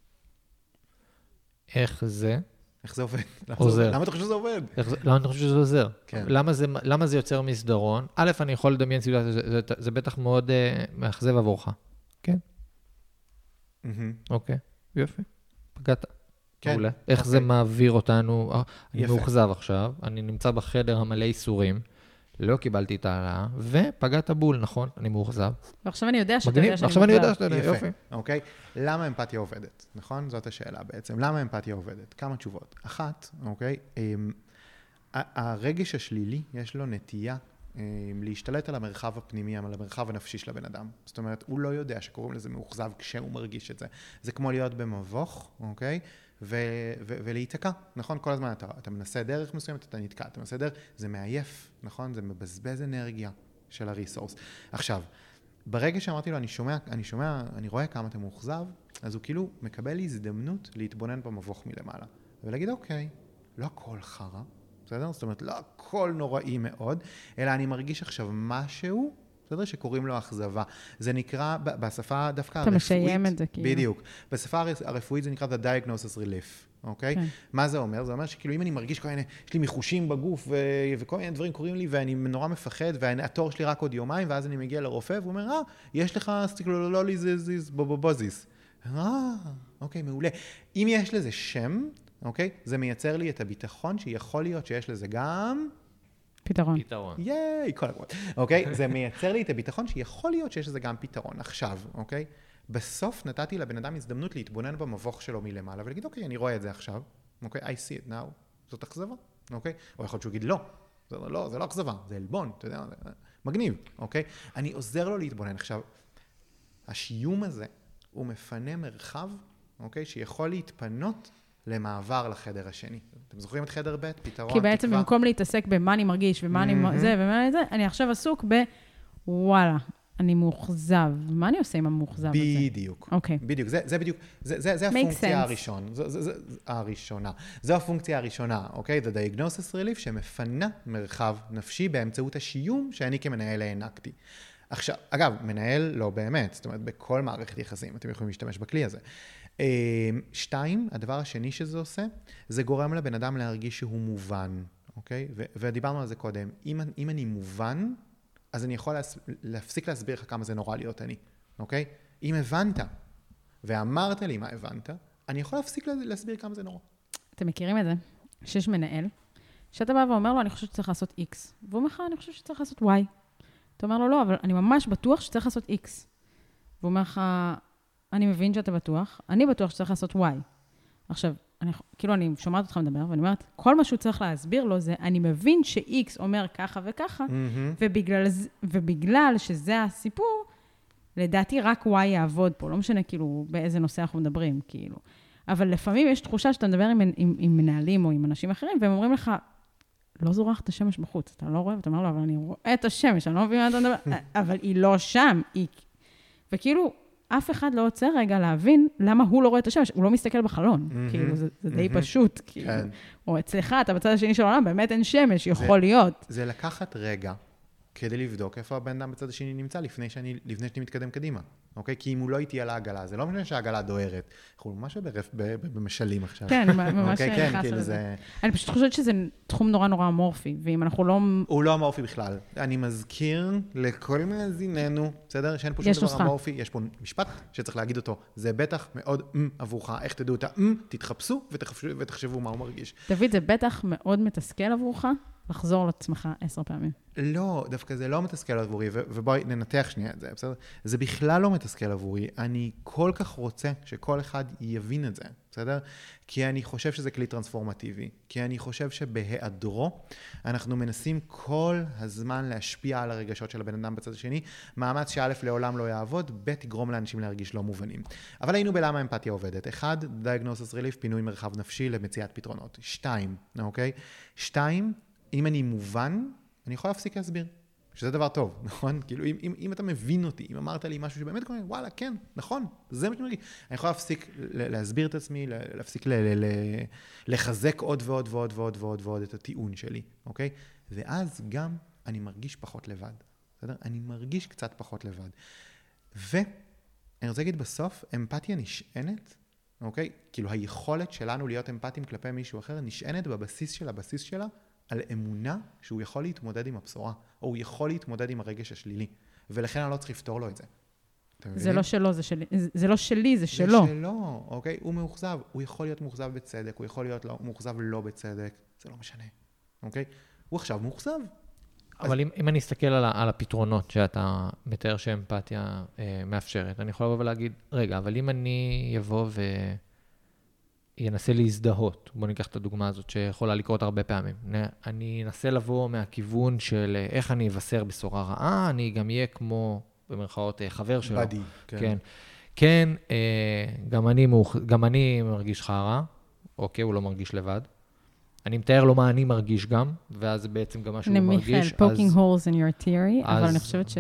Speaker 3: איך זה?
Speaker 2: איך זה עובד? למה
Speaker 3: עוזר.
Speaker 2: למה אתה חושב שזה עובד?
Speaker 3: למה אני חושב שזה עוזר?
Speaker 2: כן.
Speaker 3: למה, זה, למה זה יוצר מסדרון? א', אני יכול לדמיין סיטואציה, זה, זה, זה בטח מאוד uh, מאכזב עבורך. כן. אוקיי, יופי. פגעת.
Speaker 2: כן,
Speaker 3: מעולה. איך זה
Speaker 2: אוקיי.
Speaker 3: מעביר אותנו? אה, אני. מאוכזב עכשיו, אני נמצא בחדר המלא ייסורים, לא קיבלתי את ההעלאה, ופגעת בול, נכון? אני מאוכזב.
Speaker 1: ועכשיו אני יודע שאתה יודע שאני
Speaker 3: עכשיו אני יודע
Speaker 1: מאוכזב.
Speaker 3: שאתה יודע, יופי.
Speaker 2: אוקיי? למה אמפתיה עובדת, נכון? זאת השאלה בעצם. למה אמפתיה עובדת? כמה תשובות. אחת, אוקיי? אמ, הרגש השלילי, יש לו נטייה אמ, להשתלט על המרחב הפנימי, על המרחב הנפשי של הבן אדם. זאת אומרת, הוא לא יודע שקוראים לזה מאוכזב כשהוא מרגיש את זה. זה כמו להיות במבוך, אוקיי? ו- ו- ולהיתקע, נכון? כל הזמן אתה, אתה מנסה דרך מסוימת, אתה נתקע, אתה מנסה דרך, זה מעייף, נכון? זה מבזבז אנרגיה של הריסורס. עכשיו, ברגע שאמרתי לו, אני שומע, אני שומע, אני רואה כמה אתה מאוכזב, אז הוא כאילו מקבל הזדמנות להתבונן במבוך מלמעלה. ולהגיד, אוקיי, לא הכל חרא, בסדר? זאת אומרת, לא הכל נוראי מאוד, אלא אני מרגיש עכשיו משהו, בסדר? שקוראים לו אכזבה. זה נקרא, בשפה דווקא
Speaker 1: אתה
Speaker 2: הרפואית...
Speaker 1: משיים את זה, כאילו.
Speaker 2: בדיוק. בשפה הר- הרפואית זה נקרא The Diagnosis Relief, אוקיי?
Speaker 1: כן.
Speaker 2: מה זה אומר? זה אומר שכאילו אם אני מרגיש כל מיני, יש לי מיחושים בגוף ו- וכל מיני דברים קורים לי ואני נורא מפחד והתור שלי רק עוד יומיים ואז אני מגיע לרופא והוא אומר, אה, יש לך סטיקלולוליזיז בובובוזיס. אה, אוקיי, מעולה. אם יש לזה שם, אוקיי, זה מייצר לי את הביטחון שיכול להיות שיש לזה גם...
Speaker 1: פתרון.
Speaker 3: פתרון.
Speaker 2: ייי, כל הכבוד. אוקיי? זה מייצר לי את הביטחון שיכול להיות שיש לזה גם פתרון. עכשיו, אוקיי? בסוף נתתי לבן אדם הזדמנות להתבונן במבוך שלו מלמעלה ולהגיד, אוקיי, אני רואה את זה עכשיו, אוקיי? I see it now. זאת אכזבה, אוקיי? או יכול להיות שהוא יגיד, לא, זה לא, זה לא אכזבה, זה עלבון, אתה יודע, זה מגניב, אוקיי? אני עוזר לו להתבונן. עכשיו, השיום הזה, הוא מפנה מרחב, אוקיי? שיכול להתפנות למעבר לחדר השני. אתם זוכרים את חדר ב'? פתרון,
Speaker 1: כי בעצם
Speaker 2: תקווה?
Speaker 1: במקום להתעסק במה אני מרגיש ומה אני
Speaker 2: מהמם.
Speaker 1: זה ומה זה, אני עכשיו עסוק ב... וואלה, אני מאוכזב. מה אני עושה עם המאוכזב הזה?
Speaker 2: בדיוק.
Speaker 1: אוקיי.
Speaker 2: בדיוק, זה, זה בדיוק, זה, זה, זה הפונקציה
Speaker 1: sense.
Speaker 2: הראשון, זה, זה, זה, זה, הראשונה. זו הפונקציה הראשונה, אוקיי? The diagnosis relief שמפנה מרחב נפשי באמצעות השיום שאני כמנהל הענקתי. עכשיו, אגב, מנהל לא באמת, זאת אומרת, בכל מערכת יחסים אתם יכולים להשתמש בכלי הזה. אה, שתיים, הדבר השני שזה עושה, זה גורם לבן אדם להרגיש שהוא מובן, אוקיי? ו- ודיברנו על זה קודם. אם, אם אני מובן, אז אני יכול להס... להפסיק להסביר לך כמה זה נורא להיות אני, אוקיי? אם הבנת ואמרת לי מה הבנת, אני יכול להפסיק לה- להסביר כמה זה נורא.
Speaker 1: אתם מכירים את זה? שיש מנהל, שאתה בא ואומר לו, אני חושב שצריך לעשות X. והוא אומר לך, אני חושב שצריך לעשות Y. אתה אומר לו, לא, אבל אני ממש בטוח שצריך לעשות X. והוא אומר לך, אני מבין שאתה בטוח, אני בטוח שצריך לעשות Y. עכשיו, אני, כאילו, אני שומעת אותך מדבר, ואני אומרת, כל מה שהוא צריך להסביר לו זה, אני מבין ש-X אומר ככה וככה, ובגלל, ז- ובגלל שזה הסיפור, לדעתי רק Y יעבוד פה, לא משנה כאילו באיזה נושא אנחנו מדברים, כאילו. אבל לפעמים יש תחושה שאתה מדבר עם, עם, עם מנהלים או עם אנשים אחרים, והם אומרים לך, לא זורחת השמש בחוץ, אתה לא רואה? ואתה אומר לו, אבל אני רואה את השמש, אני לא מבין מה אתה מדבר, אבל היא לא שם, היא... וכאילו, אף אחד לא עוצר רגע להבין למה הוא לא רואה את השמש, הוא לא מסתכל בחלון.
Speaker 2: מהמם,
Speaker 1: כאילו, זה, זה די
Speaker 2: מהמם.
Speaker 1: פשוט. כאילו,
Speaker 2: כן.
Speaker 1: או אצלך, אתה בצד השני של העולם, באמת אין שמש, יכול
Speaker 2: זה-
Speaker 1: להיות.
Speaker 2: זה לקחת רגע כדי לבדוק איפה הבן אדם בצד השני נמצא לפני שאני, לפני שאני מתקדם קדימה, אוקיי? כי אם הוא לא איתי על העגלה, זה לא משנה שהעגלה דוהרת. אנחנו ממש במשלים עכשיו.
Speaker 1: כן, ממש
Speaker 2: אוקיי, כן,
Speaker 1: נכנס
Speaker 2: כאילו
Speaker 1: לזה.
Speaker 2: זה...
Speaker 1: אני פשוט חושבת שזה תחום נורא נורא אמורפי, ואם אנחנו לא...
Speaker 2: הוא לא אמורפי בכלל. אני מזכיר לכל מאזיננו, בסדר? שאין פה שום דבר. אמורפי, יש פה משפט שצריך להגיד אותו. זה בטח מאוד אמ עבורך. איך תדעו את האם? תתחפשו ותחשבו מה הוא מרגיש.
Speaker 1: דוד, זה בטח מאוד מתסכל עבורך לחזור לעצמך עשר פעמים.
Speaker 2: לא, דווקא זה לא מתסכל עבורי, ו- ובואי ננתח שנייה את זה, בסדר? זה בכלל לא מתסכל עבורי. אני כל כך רוצה שכל אחד יבין את זה, בסדר? כי אני חושב שזה כלי טרנספורמטיבי. כי אני חושב שבהיעדרו, אנחנו מנסים כל הזמן להשפיע על הרגשות של הבן אדם בצד השני, מאמץ שא' לעולם לא יעבוד, ב' יגרום לאנשים להרגיש לא מובנים. אבל היינו בלמה אמפתיה עובדת. אחד, diagnosis relief, פינוי מרחב נפשי למציאת פתרונות. שתיים, אוקיי? שתיים, אם אני מובן, אני יכול להפסיק להסביר. שזה דבר טוב, נכון? כאילו, אם, אם, אם אתה מבין אותי, אם אמרת לי משהו שבאמת קורה, וואלה, כן, נכון, זה מה שאני מרגיש. אני יכול להפסיק להסביר את עצמי, להפסיק ל- ל- ל- לחזק עוד ועוד ועוד ועוד ועוד ועוד את הטיעון שלי, אוקיי? ואז גם אני מרגיש פחות לבד, בסדר? אני מרגיש קצת פחות לבד. ואני רוצה להגיד בסוף, אמפתיה נשענת, אוקיי? כאילו היכולת שלנו להיות אמפתיים כלפי מישהו אחר נשענת בבסיס של הבסיס שלה על אמונה שהוא יכול להתמודד עם הבשורה, או הוא יכול להתמודד עם הרגש השלילי, ולכן אני לא צריך לפתור לו את זה. אתם
Speaker 1: זה? לא שלו, זה שלי. זה- זה לא שלי, זה שלו.
Speaker 2: זה שלו, אוקיי? הוא מאוכזב. הוא יכול להיות מאוכזב בצדק, הוא יכול להיות לא, מאוכזב לא בצדק, זה לא משנה, אוקיי? הוא עכשיו מאוכזב.
Speaker 3: אבל אם, אם אני אסתכל על, ה- על הפתרונות שאתה מתאר שאמפתיה אה, מאפשרת, אני יכול לבוא ולהגיד, רגע, אבל אם אני אבוא וינסה להזדהות, בואו ניקח את הדוגמה הזאת שיכולה לקרות הרבה פעמים. אני אנסה לבוא מהכיוון של אה, איך אני אבשר בשורה רעה, אני גם אהיה כמו, במרכאות, אה, חבר שלו.
Speaker 2: בדי.
Speaker 3: כן. כן, אה, גם, אני מאוח... גם אני מרגיש חרא, אוקיי, הוא לא מרגיש לבד. אני מתאר לו מה אני מרגיש גם, ואז בעצם גם מה שהוא מרגיש.
Speaker 1: מיכאל, poking
Speaker 3: אז,
Speaker 1: holes in your theory, אבל
Speaker 3: אז-
Speaker 1: אני חושבת ש...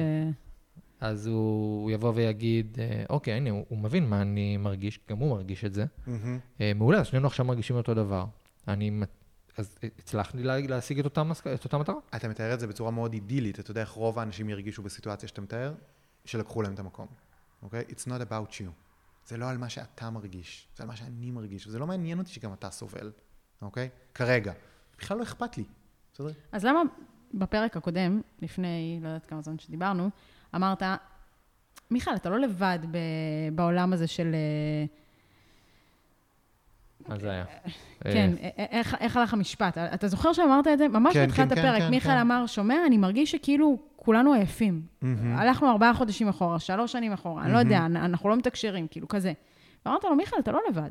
Speaker 3: אז הוא, הוא יבוא ויגיד, אה, אוקיי, הנה, הוא, הוא מבין מה אני מרגיש, גם הוא מרגיש את זה.
Speaker 2: מהמם.
Speaker 3: אה, מעולה, אז שנינו עכשיו מרגישים אותו דבר. אני... אז הצלחתי לה- להשיג את אותה, מסק... את אותה מטרה?
Speaker 2: אתה מתאר את זה בצורה מאוד אידילית, אתה יודע איך רוב האנשים ירגישו בסיטואציה שאתה מתאר? שלקחו להם את המקום, אוקיי? It's not about you. זה לא על מה שאתה מרגיש, זה על מה שאני מרגיש, וזה לא מעניין אותי שגם אתה סובל, אוקיי? כרגע. בכלל לא אכפת לי, בסדר?
Speaker 1: אז למה בפרק הקודם, לפני לא יודעת כמה זמן שדיברנו, אמרת, מיכאל, אתה לא לבד ב- בעולם הזה של... אה,
Speaker 3: מה זה היה?
Speaker 1: כן,
Speaker 3: אה,
Speaker 1: א- א- איך, איך הלך המשפט? אתה זוכר שאמרת את זה? ממש
Speaker 2: כן,
Speaker 1: בתחילת
Speaker 2: כן, כן,
Speaker 1: הפרק,
Speaker 2: כן,
Speaker 1: מיכאל
Speaker 2: כן.
Speaker 1: אמר, שומע, אני מרגיש שכאילו כולנו עייפים. הלכנו ארבעה חודשים אחורה, שלוש שנים אחורה, אני לא יודע, אנ- אנחנו לא מתקשרים, כאילו כזה. ואמרת לו, מיכאל, אתה לא לבד.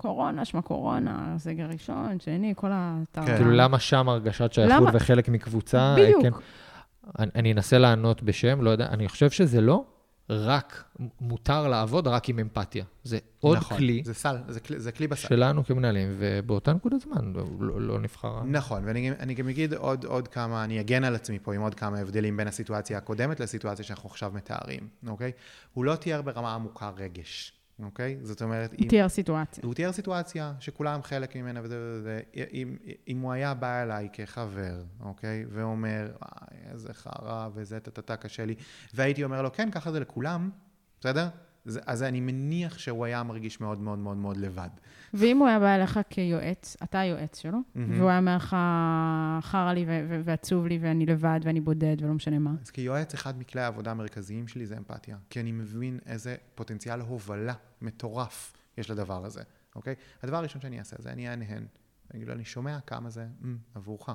Speaker 1: קורונה, שמע קורונה, סגר ראשון, שני, כל הטעם.
Speaker 2: כן.
Speaker 3: כאילו, למה שם הרגשת שייכות
Speaker 1: למה?
Speaker 3: וחלק מקבוצה? אה,
Speaker 1: בדיוק.
Speaker 3: כן. אני, אני אנסה לענות בשם, לא יודע, אני חושב שזה לא רק, מותר לעבוד רק עם אמפתיה. זה עוד
Speaker 2: נכון,
Speaker 3: כלי
Speaker 2: זה סל, זה כלי, זה כלי בסל.
Speaker 3: שלנו כמנהלים, ובאותה נקודת זמן לא, לא, לא נבחר...
Speaker 2: נכון, ואני גם- אני גם אגיד עוד, עוד כמה, אני אגן על עצמי פה עם עוד כמה הבדלים בין הסיטואציה הקודמת לסיטואציה שאנחנו עכשיו מתארים, אוקיי? הוא לא תיאר ברמה עמוקה רגש, אוקיי? זאת אומרת, אם...
Speaker 1: תיאר סיטואציה.
Speaker 2: הוא תיאר סיטואציה שכולם חלק ממנה וזה וזה, אם, אם הוא היה בא אליי כחבר, אוקיי? ואומר, איזה חרא וזה, טה-טה-טה, קשה לי, והייתי אומר לו, כן, ככה זה לכולם, בסדר? אז אני מניח שהוא היה מרגיש מאוד מאוד מאוד מאוד לבד.
Speaker 1: ואם הוא היה בא אליך כיועץ, אתה היועץ שלו,
Speaker 2: מהמם.
Speaker 1: והוא היה אומר לך, חרא לי ו- ועצוב לי ואני לבד ואני בודד ולא משנה מה.
Speaker 2: אז כיועץ, אחד מכלי העבודה המרכזיים שלי זה אמפתיה. כי אני מבין איזה פוטנציאל הובלה מטורף יש לדבר הזה, אוקיי? הדבר הראשון שאני אעשה זה אני אענהן. אני אגיד לו, אני שומע כמה זה "מ, עבורך,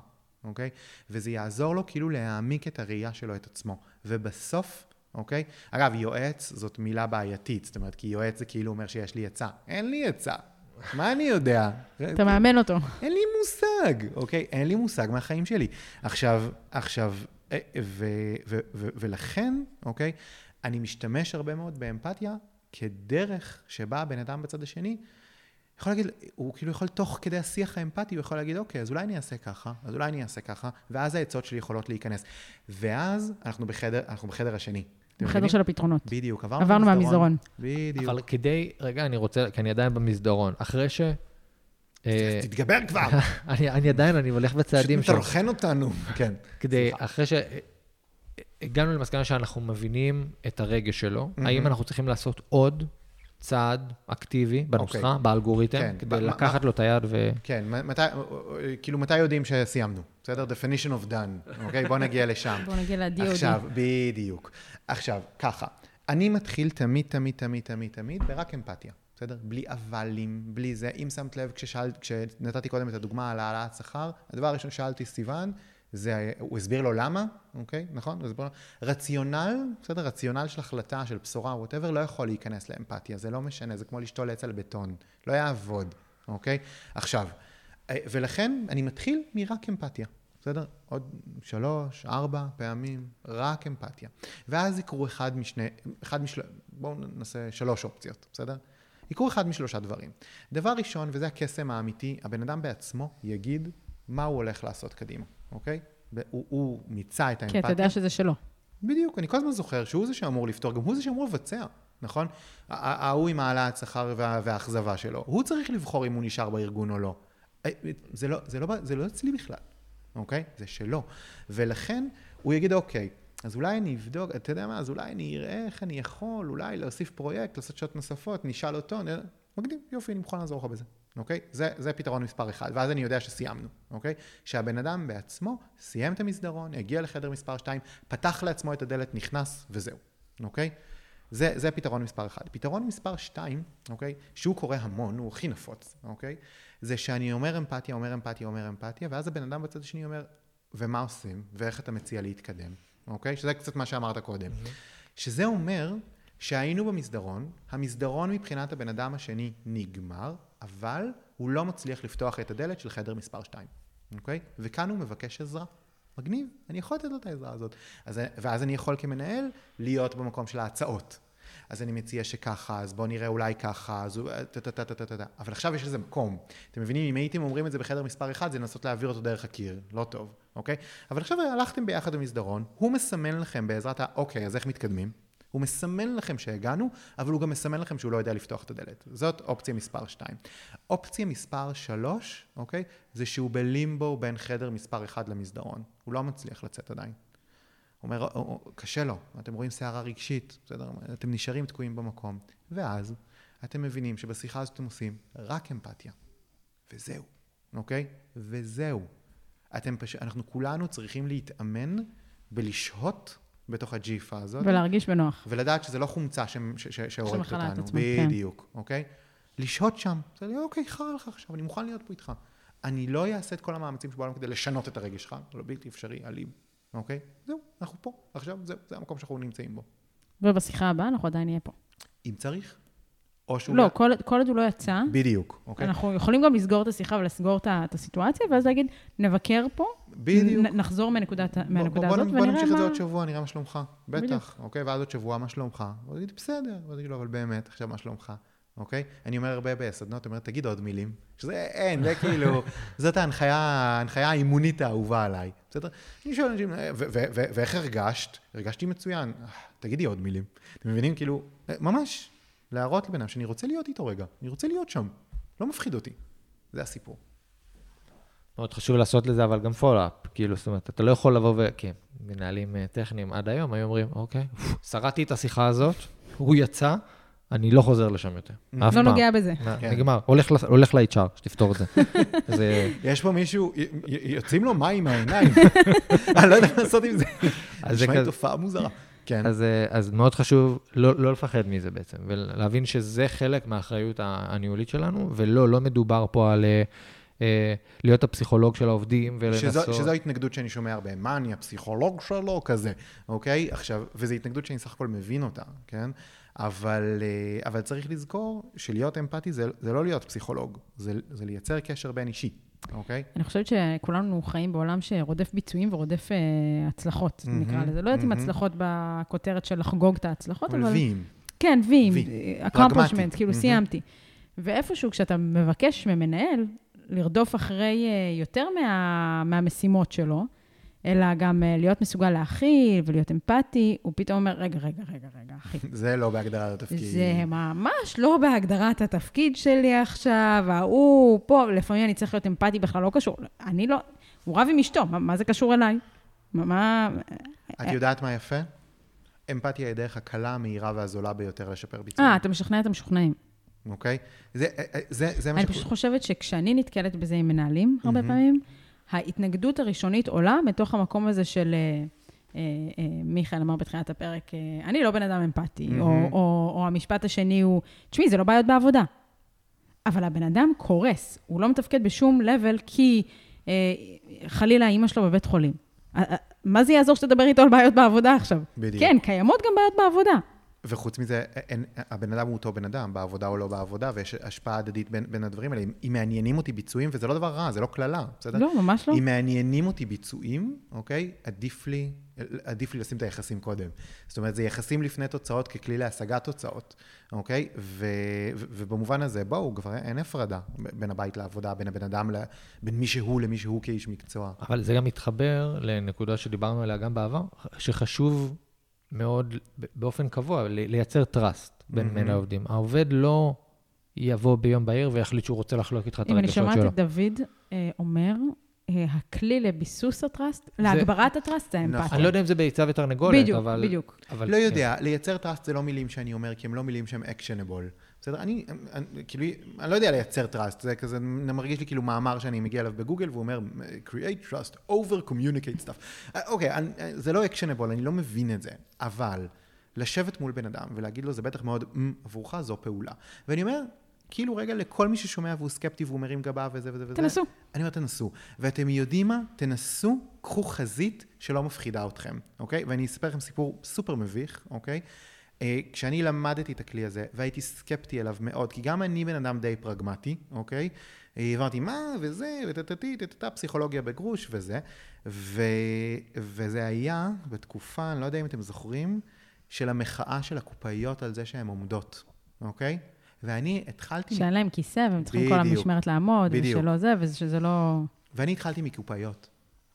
Speaker 2: אוקיי? וזה יעזור לו כאילו להעמיק את הראייה שלו את עצמו. ובסוף, אוקיי? אגב, יועץ זאת מילה בעייתית, זאת אומרת, כי יועץ זה כאילו אומר שיש לי עצה. אין לי עצה. מה אני יודע?
Speaker 1: אתה מאמן אותו.
Speaker 2: אין לי מושג, אוקיי? אין לי מושג מהחיים שלי. עכשיו, עכשיו, אה, ו, ו, ו, ולכן, אוקיי, אני משתמש הרבה מאוד באמפתיה כדרך שבה הבן אדם בצד השני יכול להגיד, הוא כאילו יכול תוך כדי השיח האמפתי, הוא יכול להגיד, אוקיי, אז אולי אני אעשה ככה, אז אולי אני אעשה ככה, ואז העצות שלי יכולות להיכנס. ואז אנחנו בחדר, אנחנו בחדר השני.
Speaker 1: בחדר
Speaker 2: מבינים?
Speaker 1: של הפתרונות.
Speaker 2: בדיוק, עברנו,
Speaker 1: עברנו מהמסדרון.
Speaker 2: בדיוק.
Speaker 3: אבל כדי, רגע, אני רוצה, כי אני עדיין במסדרון. אחרי ש... אה,
Speaker 2: תתגבר כבר.
Speaker 3: אני אני עדיין, אני הולך בצעדים
Speaker 2: פשוט
Speaker 3: שם.
Speaker 2: מטרחן אותנו. כן.
Speaker 3: כדי. אחרי שהגענו למסקנה שאנחנו מבינים את הרגש שלו. האם אנחנו צריכים לעשות עוד צעד אקטיבי בנוסחה,
Speaker 2: אוקיי.
Speaker 3: באלגוריתם,
Speaker 2: כן.
Speaker 3: כדי
Speaker 2: מה- מה-
Speaker 3: לקחת לו את היד ו...
Speaker 2: כן, מתי, כאילו, מתי יודעים שסיימנו? בסדר? definition of done, אוקיי? בואו נגיע לשם.
Speaker 1: בואו נגיע ל-DOD.
Speaker 2: עכשיו, בדיוק. עכשיו, ככה, אני מתחיל תמיד, תמיד, תמיד, תמיד, תמיד ברק אמפתיה, בסדר? בלי אבלים, בלי זה. אם שמת לב, כששאלת, כשנתתי קודם את הדוגמה על העלאת שכר, הדבר הראשון ששאלתי סיוון, זה, הוא הסביר לו למה, אוקיי? נכון? הוא הסביר לו. רציונל, בסדר? רציונל של החלטה, של בשורה, ווטאבר, לא יכול להיכנס לאמפתיה, זה לא משנה, זה כמו לשתול עץ על בטון, לא יעבוד, אוקיי? עכשיו, אה, ולכן אני מתחיל מרק אמפתיה, בסדר? עוד שלוש, ארבע פעמים, רק אמפתיה. ואז יקרו אחד משני, אחד משל... בואו נעשה שלוש אופציות, בסדר? יקרו אחד משלושה דברים. דבר ראשון, וזה הקסם האמיתי, הבן אדם בעצמו יגיד מה הוא הולך לעשות קדימה, אוקיי? הוא, הוא מיצה את
Speaker 1: כי
Speaker 2: האמפתיה.
Speaker 1: אתה יודע שזה שלו.
Speaker 2: בדיוק, אני כל הזמן זוכר שהוא זה שאמור לפתור, גם הוא זה שאמור לבצע, נכון? ההוא עם העלאת שכר וה- והאכזבה שלו, הוא צריך לבחור אם הוא נשאר בארגון או לא. אה, זה לא, זה לא, זה לא אצלי בכלל, אוקיי? זה שלו. ולכן הוא יגיד, אוקיי, אז אולי אני אבדוק, אתה יודע מה, אז אולי אני אראה איך אני יכול, אולי להוסיף פרויקט, לעשות שעות נוספות, נשאל אותו, נ... מגניב, יופי, אני מוכן לעזור לך בזה, אוקיי? זה, זה פתרון מספר אחד, ואז אני יודע שסיימנו, אוקיי? שהבן אדם בעצמו סיים את המסדרון, הגיע לחדר מספר 2, פתח לעצמו את הדלת, נכנס, וזהו, אוקיי? זה, זה פתרון מספר אחד. פתרון מספר שתיים, אוקיי? שהוא קורה המון, הוא הכי נפוץ, אוקיי? זה שאני אומר אמפתיה, אומר אמפתיה, אומר אמפתיה, ואז הבן אדם בצד השני אומר, ומה עושים? ואיך אתה מציע להתקדם, אוקיי? שזה קצת מה שאמרת קודם. שזה אומר שהיינו במסדרון, המסדרון מבחינת הבן אדם השני נגמר, אבל הוא לא מצליח לפתוח את הדלת של חדר מספר 2, אוקיי? וכאן הוא מבקש עזרה. מגניב, אני יכול לתת לו את העזרה הזאת. אז, ואז אני יכול כמנהל להיות במקום של ההצעות. אז אני מציע שככה, אז בואו נראה אולי ככה, אז הוא... טה-טה-טה-טה-טה. אבל עכשיו יש לזה מקום. אתם מבינים, אם הייתם אומרים את זה בחדר מספר 1, זה לנסות להעביר אותו דרך הקיר. לא טוב, אוקיי? אבל עכשיו הלכתם ביחד במסדרון, הוא מסמן לכם בעזרת ה... אוקיי, אז איך מתקדמים? הוא מסמן לכם שהגענו, אבל הוא גם מסמן לכם שהוא לא יודע לפתוח את הדלת. זאת אופציה מספר 2. אופציה מספר 3, אוקיי? זה שהוא בלימבו בין חדר מספר 1 למסדרון. הוא לא מצליח לצאת עדיין. הוא אומר, "או- או- קשה לו, אתם רואים סערה רגשית, בסדר? אתם נשארים תקועים במקום. ואז אתם מבינים שבשיחה הזאת אתם עושים רק אמפתיה. וזהו, אוקיי? וזהו. אתם פשוט, אנחנו כולנו צריכים להתאמן בלשהות בתוך הג'יפה הזאת.
Speaker 1: ולהרגיש בנוח.
Speaker 2: ולדעת שזה לא חומצה שהורגת אותנו.
Speaker 1: כן.
Speaker 2: בדיוק, אוקיי? לשהות שם. זה לי, אוקיי, חרא לך עכשיו, אני מוכן להיות פה איתך. אני לא אעשה את כל המאמצים שבעולם כדי לשנות את הרגש שלך, זה לא בלתי אפשרי, אלים, אוקיי? זהו, אנחנו פה, עכשיו זהו, זה המקום שאנחנו נמצאים בו.
Speaker 1: ובשיחה הבאה אנחנו עדיין נהיה פה.
Speaker 2: אם צריך, או שהוא...
Speaker 1: לא, כל כל עוד הוא לא יצא,
Speaker 2: בדיוק, אוקיי?
Speaker 1: אנחנו יכולים גם לסגור את השיחה ולסגור את את הסיטואציה, ואז להגיד, נבקר פה,
Speaker 2: בדיוק.
Speaker 1: נ- נחזור מהנקודת- מהנקודה
Speaker 2: בוא,
Speaker 1: הזאת,
Speaker 2: בוא, בוא
Speaker 1: ונראה
Speaker 2: נמשיך את זה
Speaker 1: מה...
Speaker 2: עוד שבוע, נראה מה שלומך. בטח,
Speaker 1: בדיוק.
Speaker 2: אוקיי? ואז עוד שבוע, מה שלומך? הוא יגיד, בסדר. ואז יגיד לו, אבל באמת, עכשיו מה שלומך? אוקיי? אני אומר הרבה בסדנות, אומר, תגיד עוד מילים. שזה אין, זה כאילו, זאת ההנחיה, ההנחיה האימונית האהובה עליי. בסדר? אני שואל אנשים, "ו- ו- ו- ואיך הרגשת? הרגשתי מצוין. "אה, תגידי עוד מילים. אתם מבינים? כאילו, ממש, להראות לבן אדם שאני רוצה להיות איתו רגע. אני רוצה להיות שם. לא מפחיד אותי. זה הסיפור.
Speaker 3: מאוד חשוב לעשות לזה, אבל גם follow up. כאילו, זאת אומרת, אתה לא יכול לבוא ו... כן, מנהלים אה, טכניים עד היום היו אומרים, אוקיי, שרדתי את השיחה הזאת, הוא יצא, אני לא חוזר לשם יותר. אף
Speaker 1: לא
Speaker 3: פעם.
Speaker 1: נוגע בזה.
Speaker 2: כן.
Speaker 3: נגמר, הולך ל-HR, שתפתור את זה. זה...
Speaker 2: יש פה מישהו, יוצאים לו מים מהעיניים. אני לא יודע מה לעשות עם זה. נשמע לי תופעה מוזרה. כן.
Speaker 3: אז, אה, אז מאוד חשוב לא, לא לפחד מזה בעצם, ולהבין שזה חלק מהאחריות הניהולית שלנו, ולא, לא מדובר פה על אה, אה, להיות הפסיכולוג של העובדים ולנסות...
Speaker 2: שזו, שזו התנגדות שאני שומע הרבה, מה, אני הפסיכולוג שלו? כזה, אוקיי? עכשיו, וזו התנגדות שאני סך הכל מבין אותה, כן? אבל, אבל צריך לזכור שלהיות אמפתי זה, זה לא להיות פסיכולוג, זה, זה לייצר קשר בין אישי, אוקיי?
Speaker 1: אני חושבת שכולנו חיים בעולם שרודף ביצועים ורודף אה, הצלחות,
Speaker 2: מהמם,
Speaker 1: נקרא לזה. לא יודעת אם
Speaker 2: מהמם.
Speaker 1: הצלחות בכותרת של לחגוג את ההצלחות, אבל...
Speaker 2: ולווים.
Speaker 1: כן, ויים,
Speaker 2: וי.
Speaker 1: accomplishment,
Speaker 2: פרגמטי.
Speaker 1: כאילו
Speaker 2: מהמם.
Speaker 1: סיימתי. ואיפשהו כשאתה מבקש ממנהל לרדוף אחרי אה, יותר מה, מהמשימות שלו, אלא גם אה, להיות מסוגל להכיל ולהיות אמפתי, הוא פתאום אומר, רגע, רגע, רגע, רגע, אחי.
Speaker 2: זה לא בהגדרת התפקיד.
Speaker 1: זה ממש לא בהגדרת התפקיד שלי עכשיו, ההוא, פה, לפעמים אני צריך להיות אמפתי, בכלל לא קשור. אני לא, הוא רב עם אשתו, מה, מה זה קשור אליי? מה, מה...
Speaker 2: את יודעת מה יפה? אמפתיה היא הדרך הקלה, המהירה והזולה ביותר לשפר ביצוע.
Speaker 1: אה, אתה משכנע את המשוכנעים.
Speaker 2: אוקיי? זה, זה, זה מה
Speaker 1: אני פשוט חושבת שכשאני נתקלת בזה עם מנהלים, הרבה פעמים, ההתנגדות הראשונית עולה מתוך המקום הזה של... אה, אה, אה, מיכאל אמר בתחילת הפרק, אני לא בן אדם אמפתי,
Speaker 2: מהמם.
Speaker 1: או, או, או המשפט השני הוא, תשמעי, זה לא בעיות בעבודה. אבל הבן אדם קורס, הוא לא מתפקד בשום level כי אה, חלילה אימא שלו בבית חולים. מה זה יעזור שתדבר איתו על בעיות בעבודה עכשיו?
Speaker 2: בדיוק.
Speaker 1: כן, קיימות גם בעיות בעבודה.
Speaker 2: וחוץ מזה, אין, הבן אדם הוא אותו בן אדם, בעבודה או לא בעבודה, ויש השפעה הדדית בין, בין הדברים האלה. אם, אם מעניינים אותי ביצועים, וזה לא דבר רע, זה לא קללה, בסדר?
Speaker 1: לא, ממש לא.
Speaker 2: אם מעניינים אותי ביצועים, אוקיי? עדיף לי, עדיף לי לשים את היחסים קודם. זאת אומרת, זה יחסים לפני תוצאות ככלי להשגת תוצאות, אוקיי? ו, ו, ובמובן הזה, בואו, כבר אין הפרדה בין הבית לעבודה, בין הבן אדם, ל, בין מי שהוא למי שהוא כאיש מקצוע.
Speaker 3: אבל זה גם מתחבר לנקודה שדיברנו עליה גם בעבר, שחשוב מאוד באופן קבוע ל- לייצר trust בין
Speaker 2: מהמם.
Speaker 3: בין העובדים. העובד לא יבוא ביום בהיר ויחליט שהוא רוצה לחלוק איתך את
Speaker 1: אם אני
Speaker 3: הרגשות
Speaker 1: שומעת
Speaker 3: שלו.
Speaker 1: את דוד אה, אומר, אה, הכלי לביסוס ה trust, להגברת ה trust זה האמפתיה.
Speaker 2: נכון.
Speaker 3: אני לא יודע אם זה ביצה ותרנגולת,
Speaker 1: בדיוק,
Speaker 3: אבל...
Speaker 1: בדיוק.
Speaker 3: אבל
Speaker 2: לא
Speaker 3: כן.
Speaker 2: יודע, לייצר trust זה לא מילים שאני אומר, כי הם לא מילים שהם actionable. בסדר? אני, אני, כאילו, אני לא יודע לייצר trust, זה כזה, מרגיש לי כאילו מאמר שאני מגיע אליו בגוגל, והוא אומר, create trust, over communicate stuff. אה, אוקיי, אני, זה לא actionable, אני לא מבין את זה, אבל לשבת מול בן אדם ולהגיד לו, זה בטח מאוד, "מ, עבורך זו פעולה. ואני אומר, כאילו רגע לכל מי ששומע והוא סקפטי והוא מרים גבה וזה וזה וזה.
Speaker 1: תנסו.
Speaker 2: אני אומר, תנסו. ואתם יודעים מה? תנסו, קחו חזית שלא מפחידה אתכם, אוקיי? ואני אספר לכם סיפור סופר מביך, אוקיי? אה, כשאני למדתי את הכלי הזה, והייתי סקפטי אליו מאוד, כי גם אני בן אדם די פרגמטי, אוקיי? אה, הבנתי מה וזה, וטטטי, טטטה, פסיכולוגיה בגרוש וזה, ו... וזה היה בתקופה, אני לא יודע אם אתם זוכרים, של המחאה של הקופאיות על זה שהן עומדות, אוקיי? ואני התחלתי...
Speaker 1: שאין להם כיסא, והם צריכים כל
Speaker 2: בדיוק.
Speaker 1: המשמרת לעמוד,
Speaker 2: בדיוק.
Speaker 1: ושלא זה, ושזה לא...
Speaker 2: ואני התחלתי מקופאיות,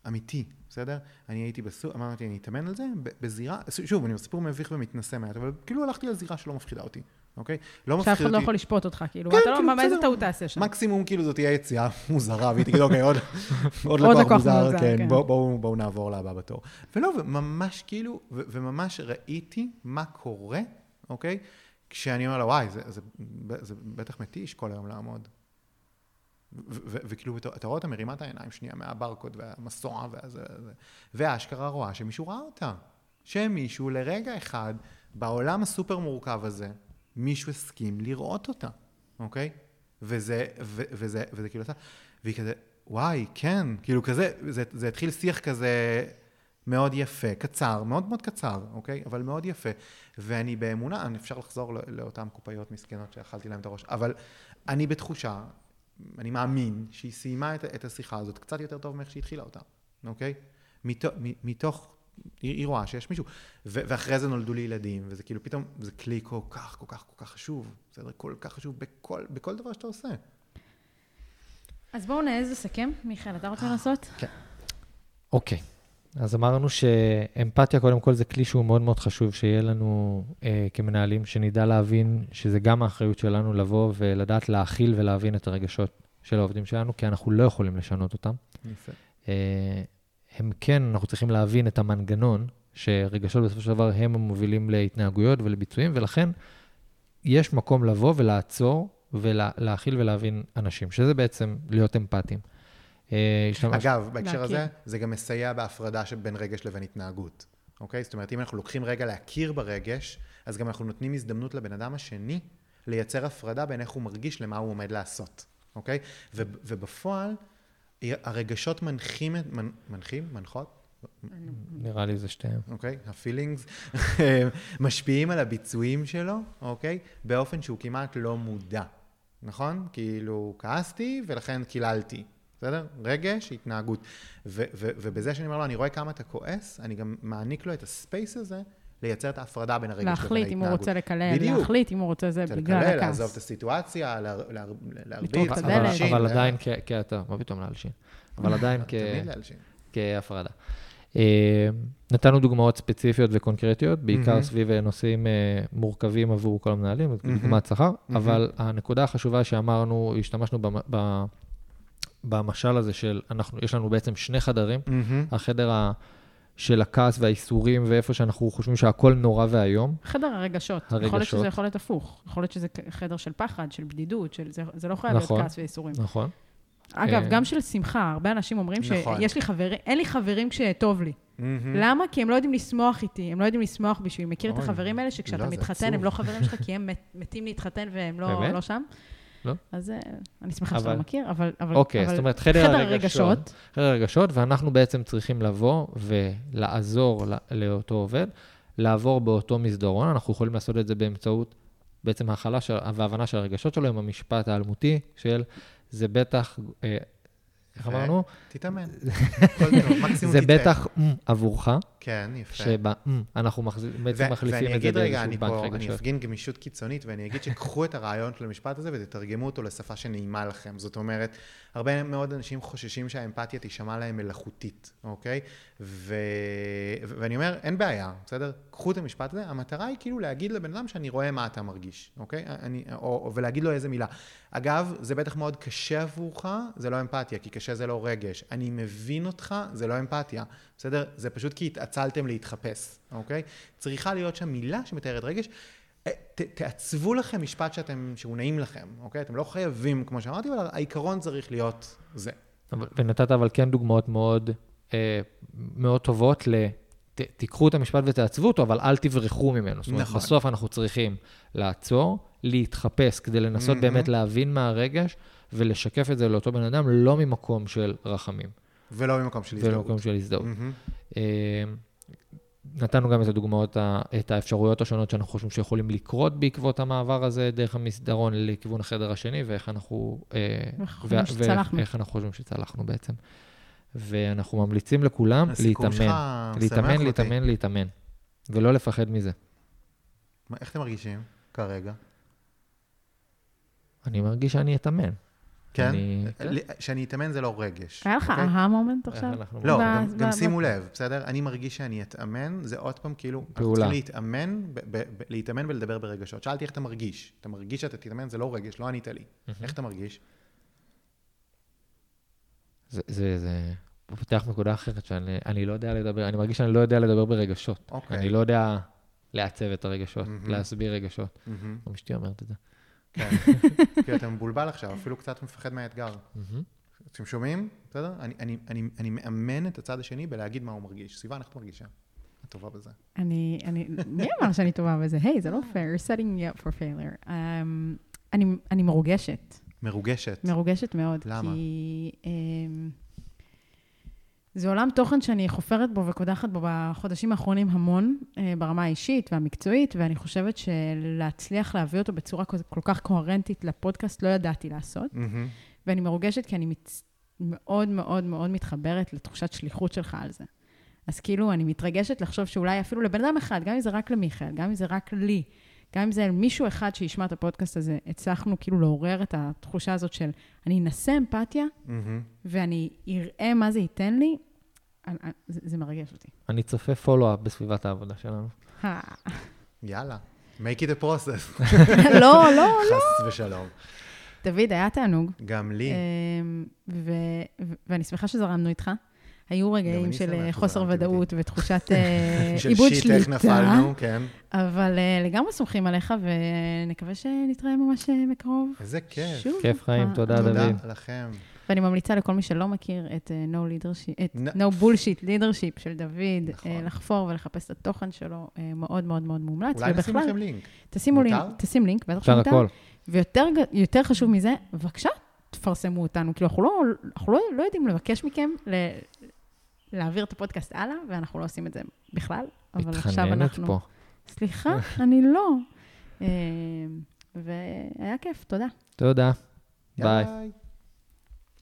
Speaker 2: אמיתי, בסדר? אני הייתי בסוף, אמרתי, אני אתאמן על זה בזירה, שוב, אני סיפור מביך ומתנשא מעט, אבל כאילו הלכתי על זירה שלא מפחידה אותי, אוקיי? לא
Speaker 1: שאף
Speaker 2: מפחיד
Speaker 1: אחד לא
Speaker 2: אותי.
Speaker 1: יכול לשפוט אותך, כאילו,
Speaker 2: כן,
Speaker 1: אתה לא,
Speaker 2: כאילו,
Speaker 1: מה, איזה. טעות תעשה שם?
Speaker 2: מקסימום כאילו זאת תהיה יציאה מוזרה, והיא תגיד, אוקיי, עוד, לקוח מוזר, כן,
Speaker 1: כן.
Speaker 2: בואו בוא, בוא נעבור לבא בתור. ולא, וממש כאילו, וממש ראיתי מה קורה, אוקיי? כשאני אומר לה, וואי, זה בטח מתיש כל היום לעמוד. וכאילו, אתה רואה אותה מרימה את העיניים שנייה מהברקוד והמסוע והזה, וזה, והאשכרה רואה שמישהו ראה אותה. שמישהו לרגע אחד, בעולם הסופר מורכב הזה, מישהו הסכים לראות אותה, אוקיי? וזה, ו- וזה, וזה כאילו עשה, והיא כזה, וואי, כן, כאילו כזה, זה, זה התחיל שיח כזה מאוד יפה, קצר, מאוד מאוד קצר, אוקיי? אבל מאוד יפה. ואני באמונה, אני אפשר לחזור לא- לאותן קופאיות מסכנות שאכלתי להן את הראש, אבל אני בתחושה, אני מאמין שהיא סיימה את, את השיחה הזאת קצת יותר טוב מאיך שהיא התחילה אותה, אוקיי? מתוך, מ- מתוך היא, היא רואה שיש מישהו, ו- ואחרי זה נולדו לי ילדים, וזה כאילו פתאום, זה כלי כל כך, כל כך, כל כך חשוב, בסדר? כל כך חשוב בכל, בכל דבר שאתה עושה.
Speaker 1: אז בואו נעז לסכם. מיכאל, אתה רוצה לעשות?
Speaker 3: אוקיי. אז אמרנו שאמפתיה, קודם כל, זה כלי שהוא מאוד מאוד חשוב, שיהיה לנו אה, כמנהלים, שנדע להבין שזה גם האחריות שלנו לבוא ולדעת להכיל ולהבין את הרגשות של העובדים שלנו, כי אנחנו לא יכולים לשנות אותם.
Speaker 2: יפה.
Speaker 3: אה, הם כן, אנחנו צריכים להבין את המנגנון, שרגשות בסופו של דבר הם המובילים להתנהגויות ולביצועים, ולכן יש מקום לבוא ולעצור ולהכיל ולהבין אנשים, שזה בעצם להיות אמפתיים. אה,
Speaker 2: אגב, בהקשר
Speaker 1: להכיר.
Speaker 2: הזה, זה גם מסייע בהפרדה שבין רגש לבין התנהגות, אוקיי? זאת אומרת, אם אנחנו לוקחים רגע להכיר ברגש, אז גם אנחנו נותנים הזדמנות לבן אדם השני לייצר הפרדה בין איך הוא מרגיש למה הוא עומד לעשות, אוקיי? ו- ובפועל, הרגשות מנחים, מנ- מנחים, מנחות,
Speaker 3: נראה לי זה שתיהם.
Speaker 2: אוקיי? ה feelings משפיעים על הביצועים שלו, אוקיי? באופן שהוא כמעט לא מודע, נכון? כאילו, כעסתי ולכן קיללתי, בסדר? רגש, התנהגות. ו- ו- ובזה שאני אומר לו, אני רואה כמה אתה כועס, אני גם מעניק לו את ה space הזה לייצר את ההפרדה בין הרגש לבין ההתנהגות.
Speaker 1: להחליט אם הוא רוצה לקלל,
Speaker 2: בדיוק.
Speaker 1: להחליט אם הוא רוצה זה בגלל
Speaker 2: לקלל,
Speaker 1: הכעס.
Speaker 2: לעזוב את הסיטואציה, לה- לה- להרביץ,
Speaker 1: את
Speaker 3: אבל, עדיין כ- כאתה, מה פתאום להלשין? אבל עדיין
Speaker 2: להלשין.
Speaker 3: כהפרדה. אה, נתנו דוגמאות ספציפיות וקונקרטיות, בעיקר. סביב אה, נושאים אה, מורכבים עבור כל המנהלים. דוגמת שכר. אבל הנקודה החשובה שאמרנו, השתמשנו במשל הזה של, אנחנו, יש לנו בעצם שני חדרים,
Speaker 2: מהמם.
Speaker 3: החדר ה... של הכעס והאיסורים, ואיפה שאנחנו חושבים שהכל נורא ואיום.
Speaker 1: חדר הרגשות. יכול להיות
Speaker 3: הרגשות.
Speaker 1: שזה יכול להיות הפוך. יכול להיות שזה חדר של פחד, של בדידות, של... זה, זה לא חייב
Speaker 3: נכון.
Speaker 1: להיות כעס וייסורים.
Speaker 3: נכון.
Speaker 1: אגב,
Speaker 3: אה.
Speaker 1: גם של שמחה, הרבה אנשים אומרים
Speaker 2: נכון.
Speaker 1: שיש לי חברים, אין לי חברים כשטוב לי.
Speaker 2: מהמם.
Speaker 1: למה? כי הם לא יודעים לשמוח איתי, הם לא יודעים לשמוח בשבילי. מכיר את
Speaker 2: אוי,
Speaker 1: החברים האלה שכשאתה
Speaker 2: לא,
Speaker 1: מתחתן. הם לא חברים שלך כי הם מת- מתים להתחתן והם לא? לא שם?
Speaker 3: לא.
Speaker 1: אז אה, אני שמחה שאתה
Speaker 3: אבל-
Speaker 1: לא מכיר, אבל... אבל-
Speaker 3: אוקיי,
Speaker 1: אבל
Speaker 3: זאת אומרת, חדר הרגשות. חדר הרגשות, ואנחנו בעצם צריכים לבוא ולעזור ל- לאותו עובד לעבור באותו מסדרון. אנחנו יכולים לעשות את זה באמצעות בעצם ההכלה של- וההבנה של הרגשות שלו עם המשפט האלמותי של זה בטח, אה, איך. אמרנו?
Speaker 2: תתאמן.
Speaker 3: זה. בטח עבורך,
Speaker 2: כן, יפה.
Speaker 3: שבה אנחנו בעצם מחליפים
Speaker 2: ואני
Speaker 3: את זה
Speaker 2: אגיד רגע,
Speaker 3: באיזשהו
Speaker 2: אני
Speaker 3: בנק
Speaker 2: פה, אני
Speaker 3: רגשות.
Speaker 2: אפגין גמישות קיצונית, ואני אגיד שקחו את הרעיון של המשפט הזה ותתרגמו אותו לשפה שנעימה לכם. זאת אומרת, הרבה מאוד אנשים חוששים שהאמפתיה תישמע להם מלאכותית, אוקיי? ו... ואני אומר, אין בעיה, בסדר? קחו את המשפט הזה, המטרה היא כאילו להגיד לבן אדם שאני רואה מה אתה מרגיש, אוקיי? אני, או, או, ולהגיד לו איזה מילה. אגב, זה בטח מאוד קשה עבורך, זה לא אמפתיה, כי קשה זה לא רגש. אני מבין אותך, זה לא אמפתיה, בסדר? זה פשוט כי התעצלתם להתחפש, אוקיי? צריכה להיות שם מילה שמתארת רגש. אה, ת, תעצבו לכם משפט שאתם, שהוא נעים לכם, אוקיי? אתם לא חייבים, כמו שאמרתי, אבל העיקרון צריך להיות זה.
Speaker 3: ונתת אבל כן דוגמאות מאוד, מאוד טובות ל... ת, תיקחו את המשפט ותעצבו אותו, אבל אל תברחו ממנו. זאת אומרת,
Speaker 2: נכון.
Speaker 3: בסוף אנחנו צריכים לעצור, להתחפש, כדי לנסות
Speaker 2: מהמם.
Speaker 3: באמת להבין מה הרגש, ולשקף את זה לאותו בן אדם, לא ממקום של רחמים,
Speaker 2: ולא ממקום של
Speaker 3: ולא
Speaker 2: הזדהות.
Speaker 3: ממקום של הזדהות.
Speaker 2: מהמם.
Speaker 3: אה, נתנו גם את הדוגמאות, את האפשרויות השונות שאנחנו חושבים שיכולים לקרות בעקבות המעבר הזה דרך המסדרון לכיוון החדר השני, ואיך אנחנו... אה,
Speaker 1: ואיך אנחנו חושבים
Speaker 3: ו-
Speaker 1: שצלחנו.
Speaker 3: ואיך אנחנו חושבים שצלחנו בעצם. ואנחנו ממליצים לכולם
Speaker 2: שלך
Speaker 3: להתאמן. להתאמן,
Speaker 2: אותי.
Speaker 3: להתאמן, להתאמן. ולא לפחד מזה.
Speaker 2: מה- איך אתם מרגישים כרגע?
Speaker 3: אני מרגיש שאני אתאמן.
Speaker 2: כן?
Speaker 3: אני-
Speaker 2: שאני אתאמן זה לא רגש.
Speaker 1: היה לך
Speaker 2: אוקיי?
Speaker 1: אהה מומנט עכשיו?
Speaker 3: אנחנו-
Speaker 2: לא,
Speaker 1: ב-
Speaker 2: גם,
Speaker 1: ב-
Speaker 2: גם
Speaker 1: ב-
Speaker 2: שימו לב, בסדר? אני מרגיש שאני אתאמן, זה עוד פעם כאילו, אנחנו
Speaker 3: פעולה.
Speaker 2: צריכים להתאמן, ב- ב- להתאמן ולדבר ברגשות. שאלתי איך אתה מרגיש. אתה מרגיש שאתה תתאמן, זה לא רגש, לא ענית לי. איך אתה מרגיש?
Speaker 3: זה, זה, זה פותח נקודה אחרת שאני אני לא יודע לדבר, אני מרגיש שאני לא יודע לדבר ברגשות.
Speaker 2: אוקיי.
Speaker 3: אני לא יודע לעצב את הרגשות,
Speaker 2: מהמם.
Speaker 3: להסביר רגשות. גם אשתי אומרת את זה.
Speaker 2: כן. כי אתה מבולבל עכשיו, אפילו קצת מפחד מהאתגר. אתם שומעים? בסדר? אני, אני, אני, אני מאמן את הצד השני בלהגיד מה הוא מרגיש. סיוון, איך את מרגישה? את טובה בזה.
Speaker 1: אני, אני, מי אמר שאני טובה בזה? היי, זה לא פייר, you're setting me up for failure. אני, אני מרוגשת,
Speaker 2: מרוגשת.
Speaker 1: מרוגשת מאוד.
Speaker 2: למה?
Speaker 1: כי um, זה עולם תוכן שאני חופרת בו וקודחת בו בחודשים האחרונים המון, uh, ברמה האישית והמקצועית, ואני חושבת שלהצליח להביא אותו בצורה כל, כל כך קוהרנטית לפודקאסט לא ידעתי לעשות.
Speaker 2: מהמם.
Speaker 1: ואני מרוגשת כי אני מצ... מאוד מאוד מאוד מתחברת לתחושת שליחות שלך על זה. אז כאילו, אני מתרגשת לחשוב שאולי אפילו לבן אדם אחד, גם אם זה רק למיכאל, גם אם זה רק לי, גם אם זה מישהו אחד שישמע את הפודקאסט הזה, הצלחנו כאילו לעורר את התחושה הזאת של אני אנסה אמפתיה,
Speaker 2: מהמם.
Speaker 1: ואני אראה מה זה ייתן לי, אני- אני- זה, זה מרגש אותי.
Speaker 3: אני צופה פולו-אפ בסביבת העבודה שלנו.
Speaker 2: יאללה. make it a process.
Speaker 1: לא, לא, לא.
Speaker 2: חס ושלום.
Speaker 1: דוד, היה תענוג.
Speaker 2: גם לי.
Speaker 1: אמ, ואני שמחה שזרמנו איתך. היו רגעים של אה, חוסר ודאות ותחושת אה,
Speaker 2: של
Speaker 1: עיבוד
Speaker 2: שיט, איך
Speaker 1: שליטה,
Speaker 2: נפלנו, כן.
Speaker 1: אבל אה, לגמרי סומכים עליך, ונקווה שנתראה ממש בקרוב.
Speaker 2: איזה כיף.
Speaker 3: כיף חיים. תודה,
Speaker 2: תודה
Speaker 3: דוד.
Speaker 2: לכם.
Speaker 1: ואני ממליצה לכל מי שלא מכיר את No Leadership, את No Bullshit Leadership של דוד,
Speaker 2: נכון.
Speaker 1: לחפור ולחפש את התוכן שלו, מאוד מאוד מאוד מומלץ.
Speaker 2: אולי נשים לכם לינק.
Speaker 1: תשימו לינק? תשים לינק, בטח
Speaker 3: אפשר
Speaker 1: שמותר.
Speaker 3: הכל.
Speaker 1: ויותר חשוב מזה, בבקשה, תפרסמו אותנו. כאילו, אנחנו לא, אנחנו לא, לא יודעים לבקש מכם ל, להעביר את הפודקאסט הלאה, ואנחנו לא עושים את זה בכלל. אבל עכשיו
Speaker 3: מתחננת
Speaker 1: אנחנו...
Speaker 3: פה.
Speaker 1: סליחה, אני לא. אה, והיה כיף, תודה.
Speaker 3: תודה.
Speaker 2: ביי.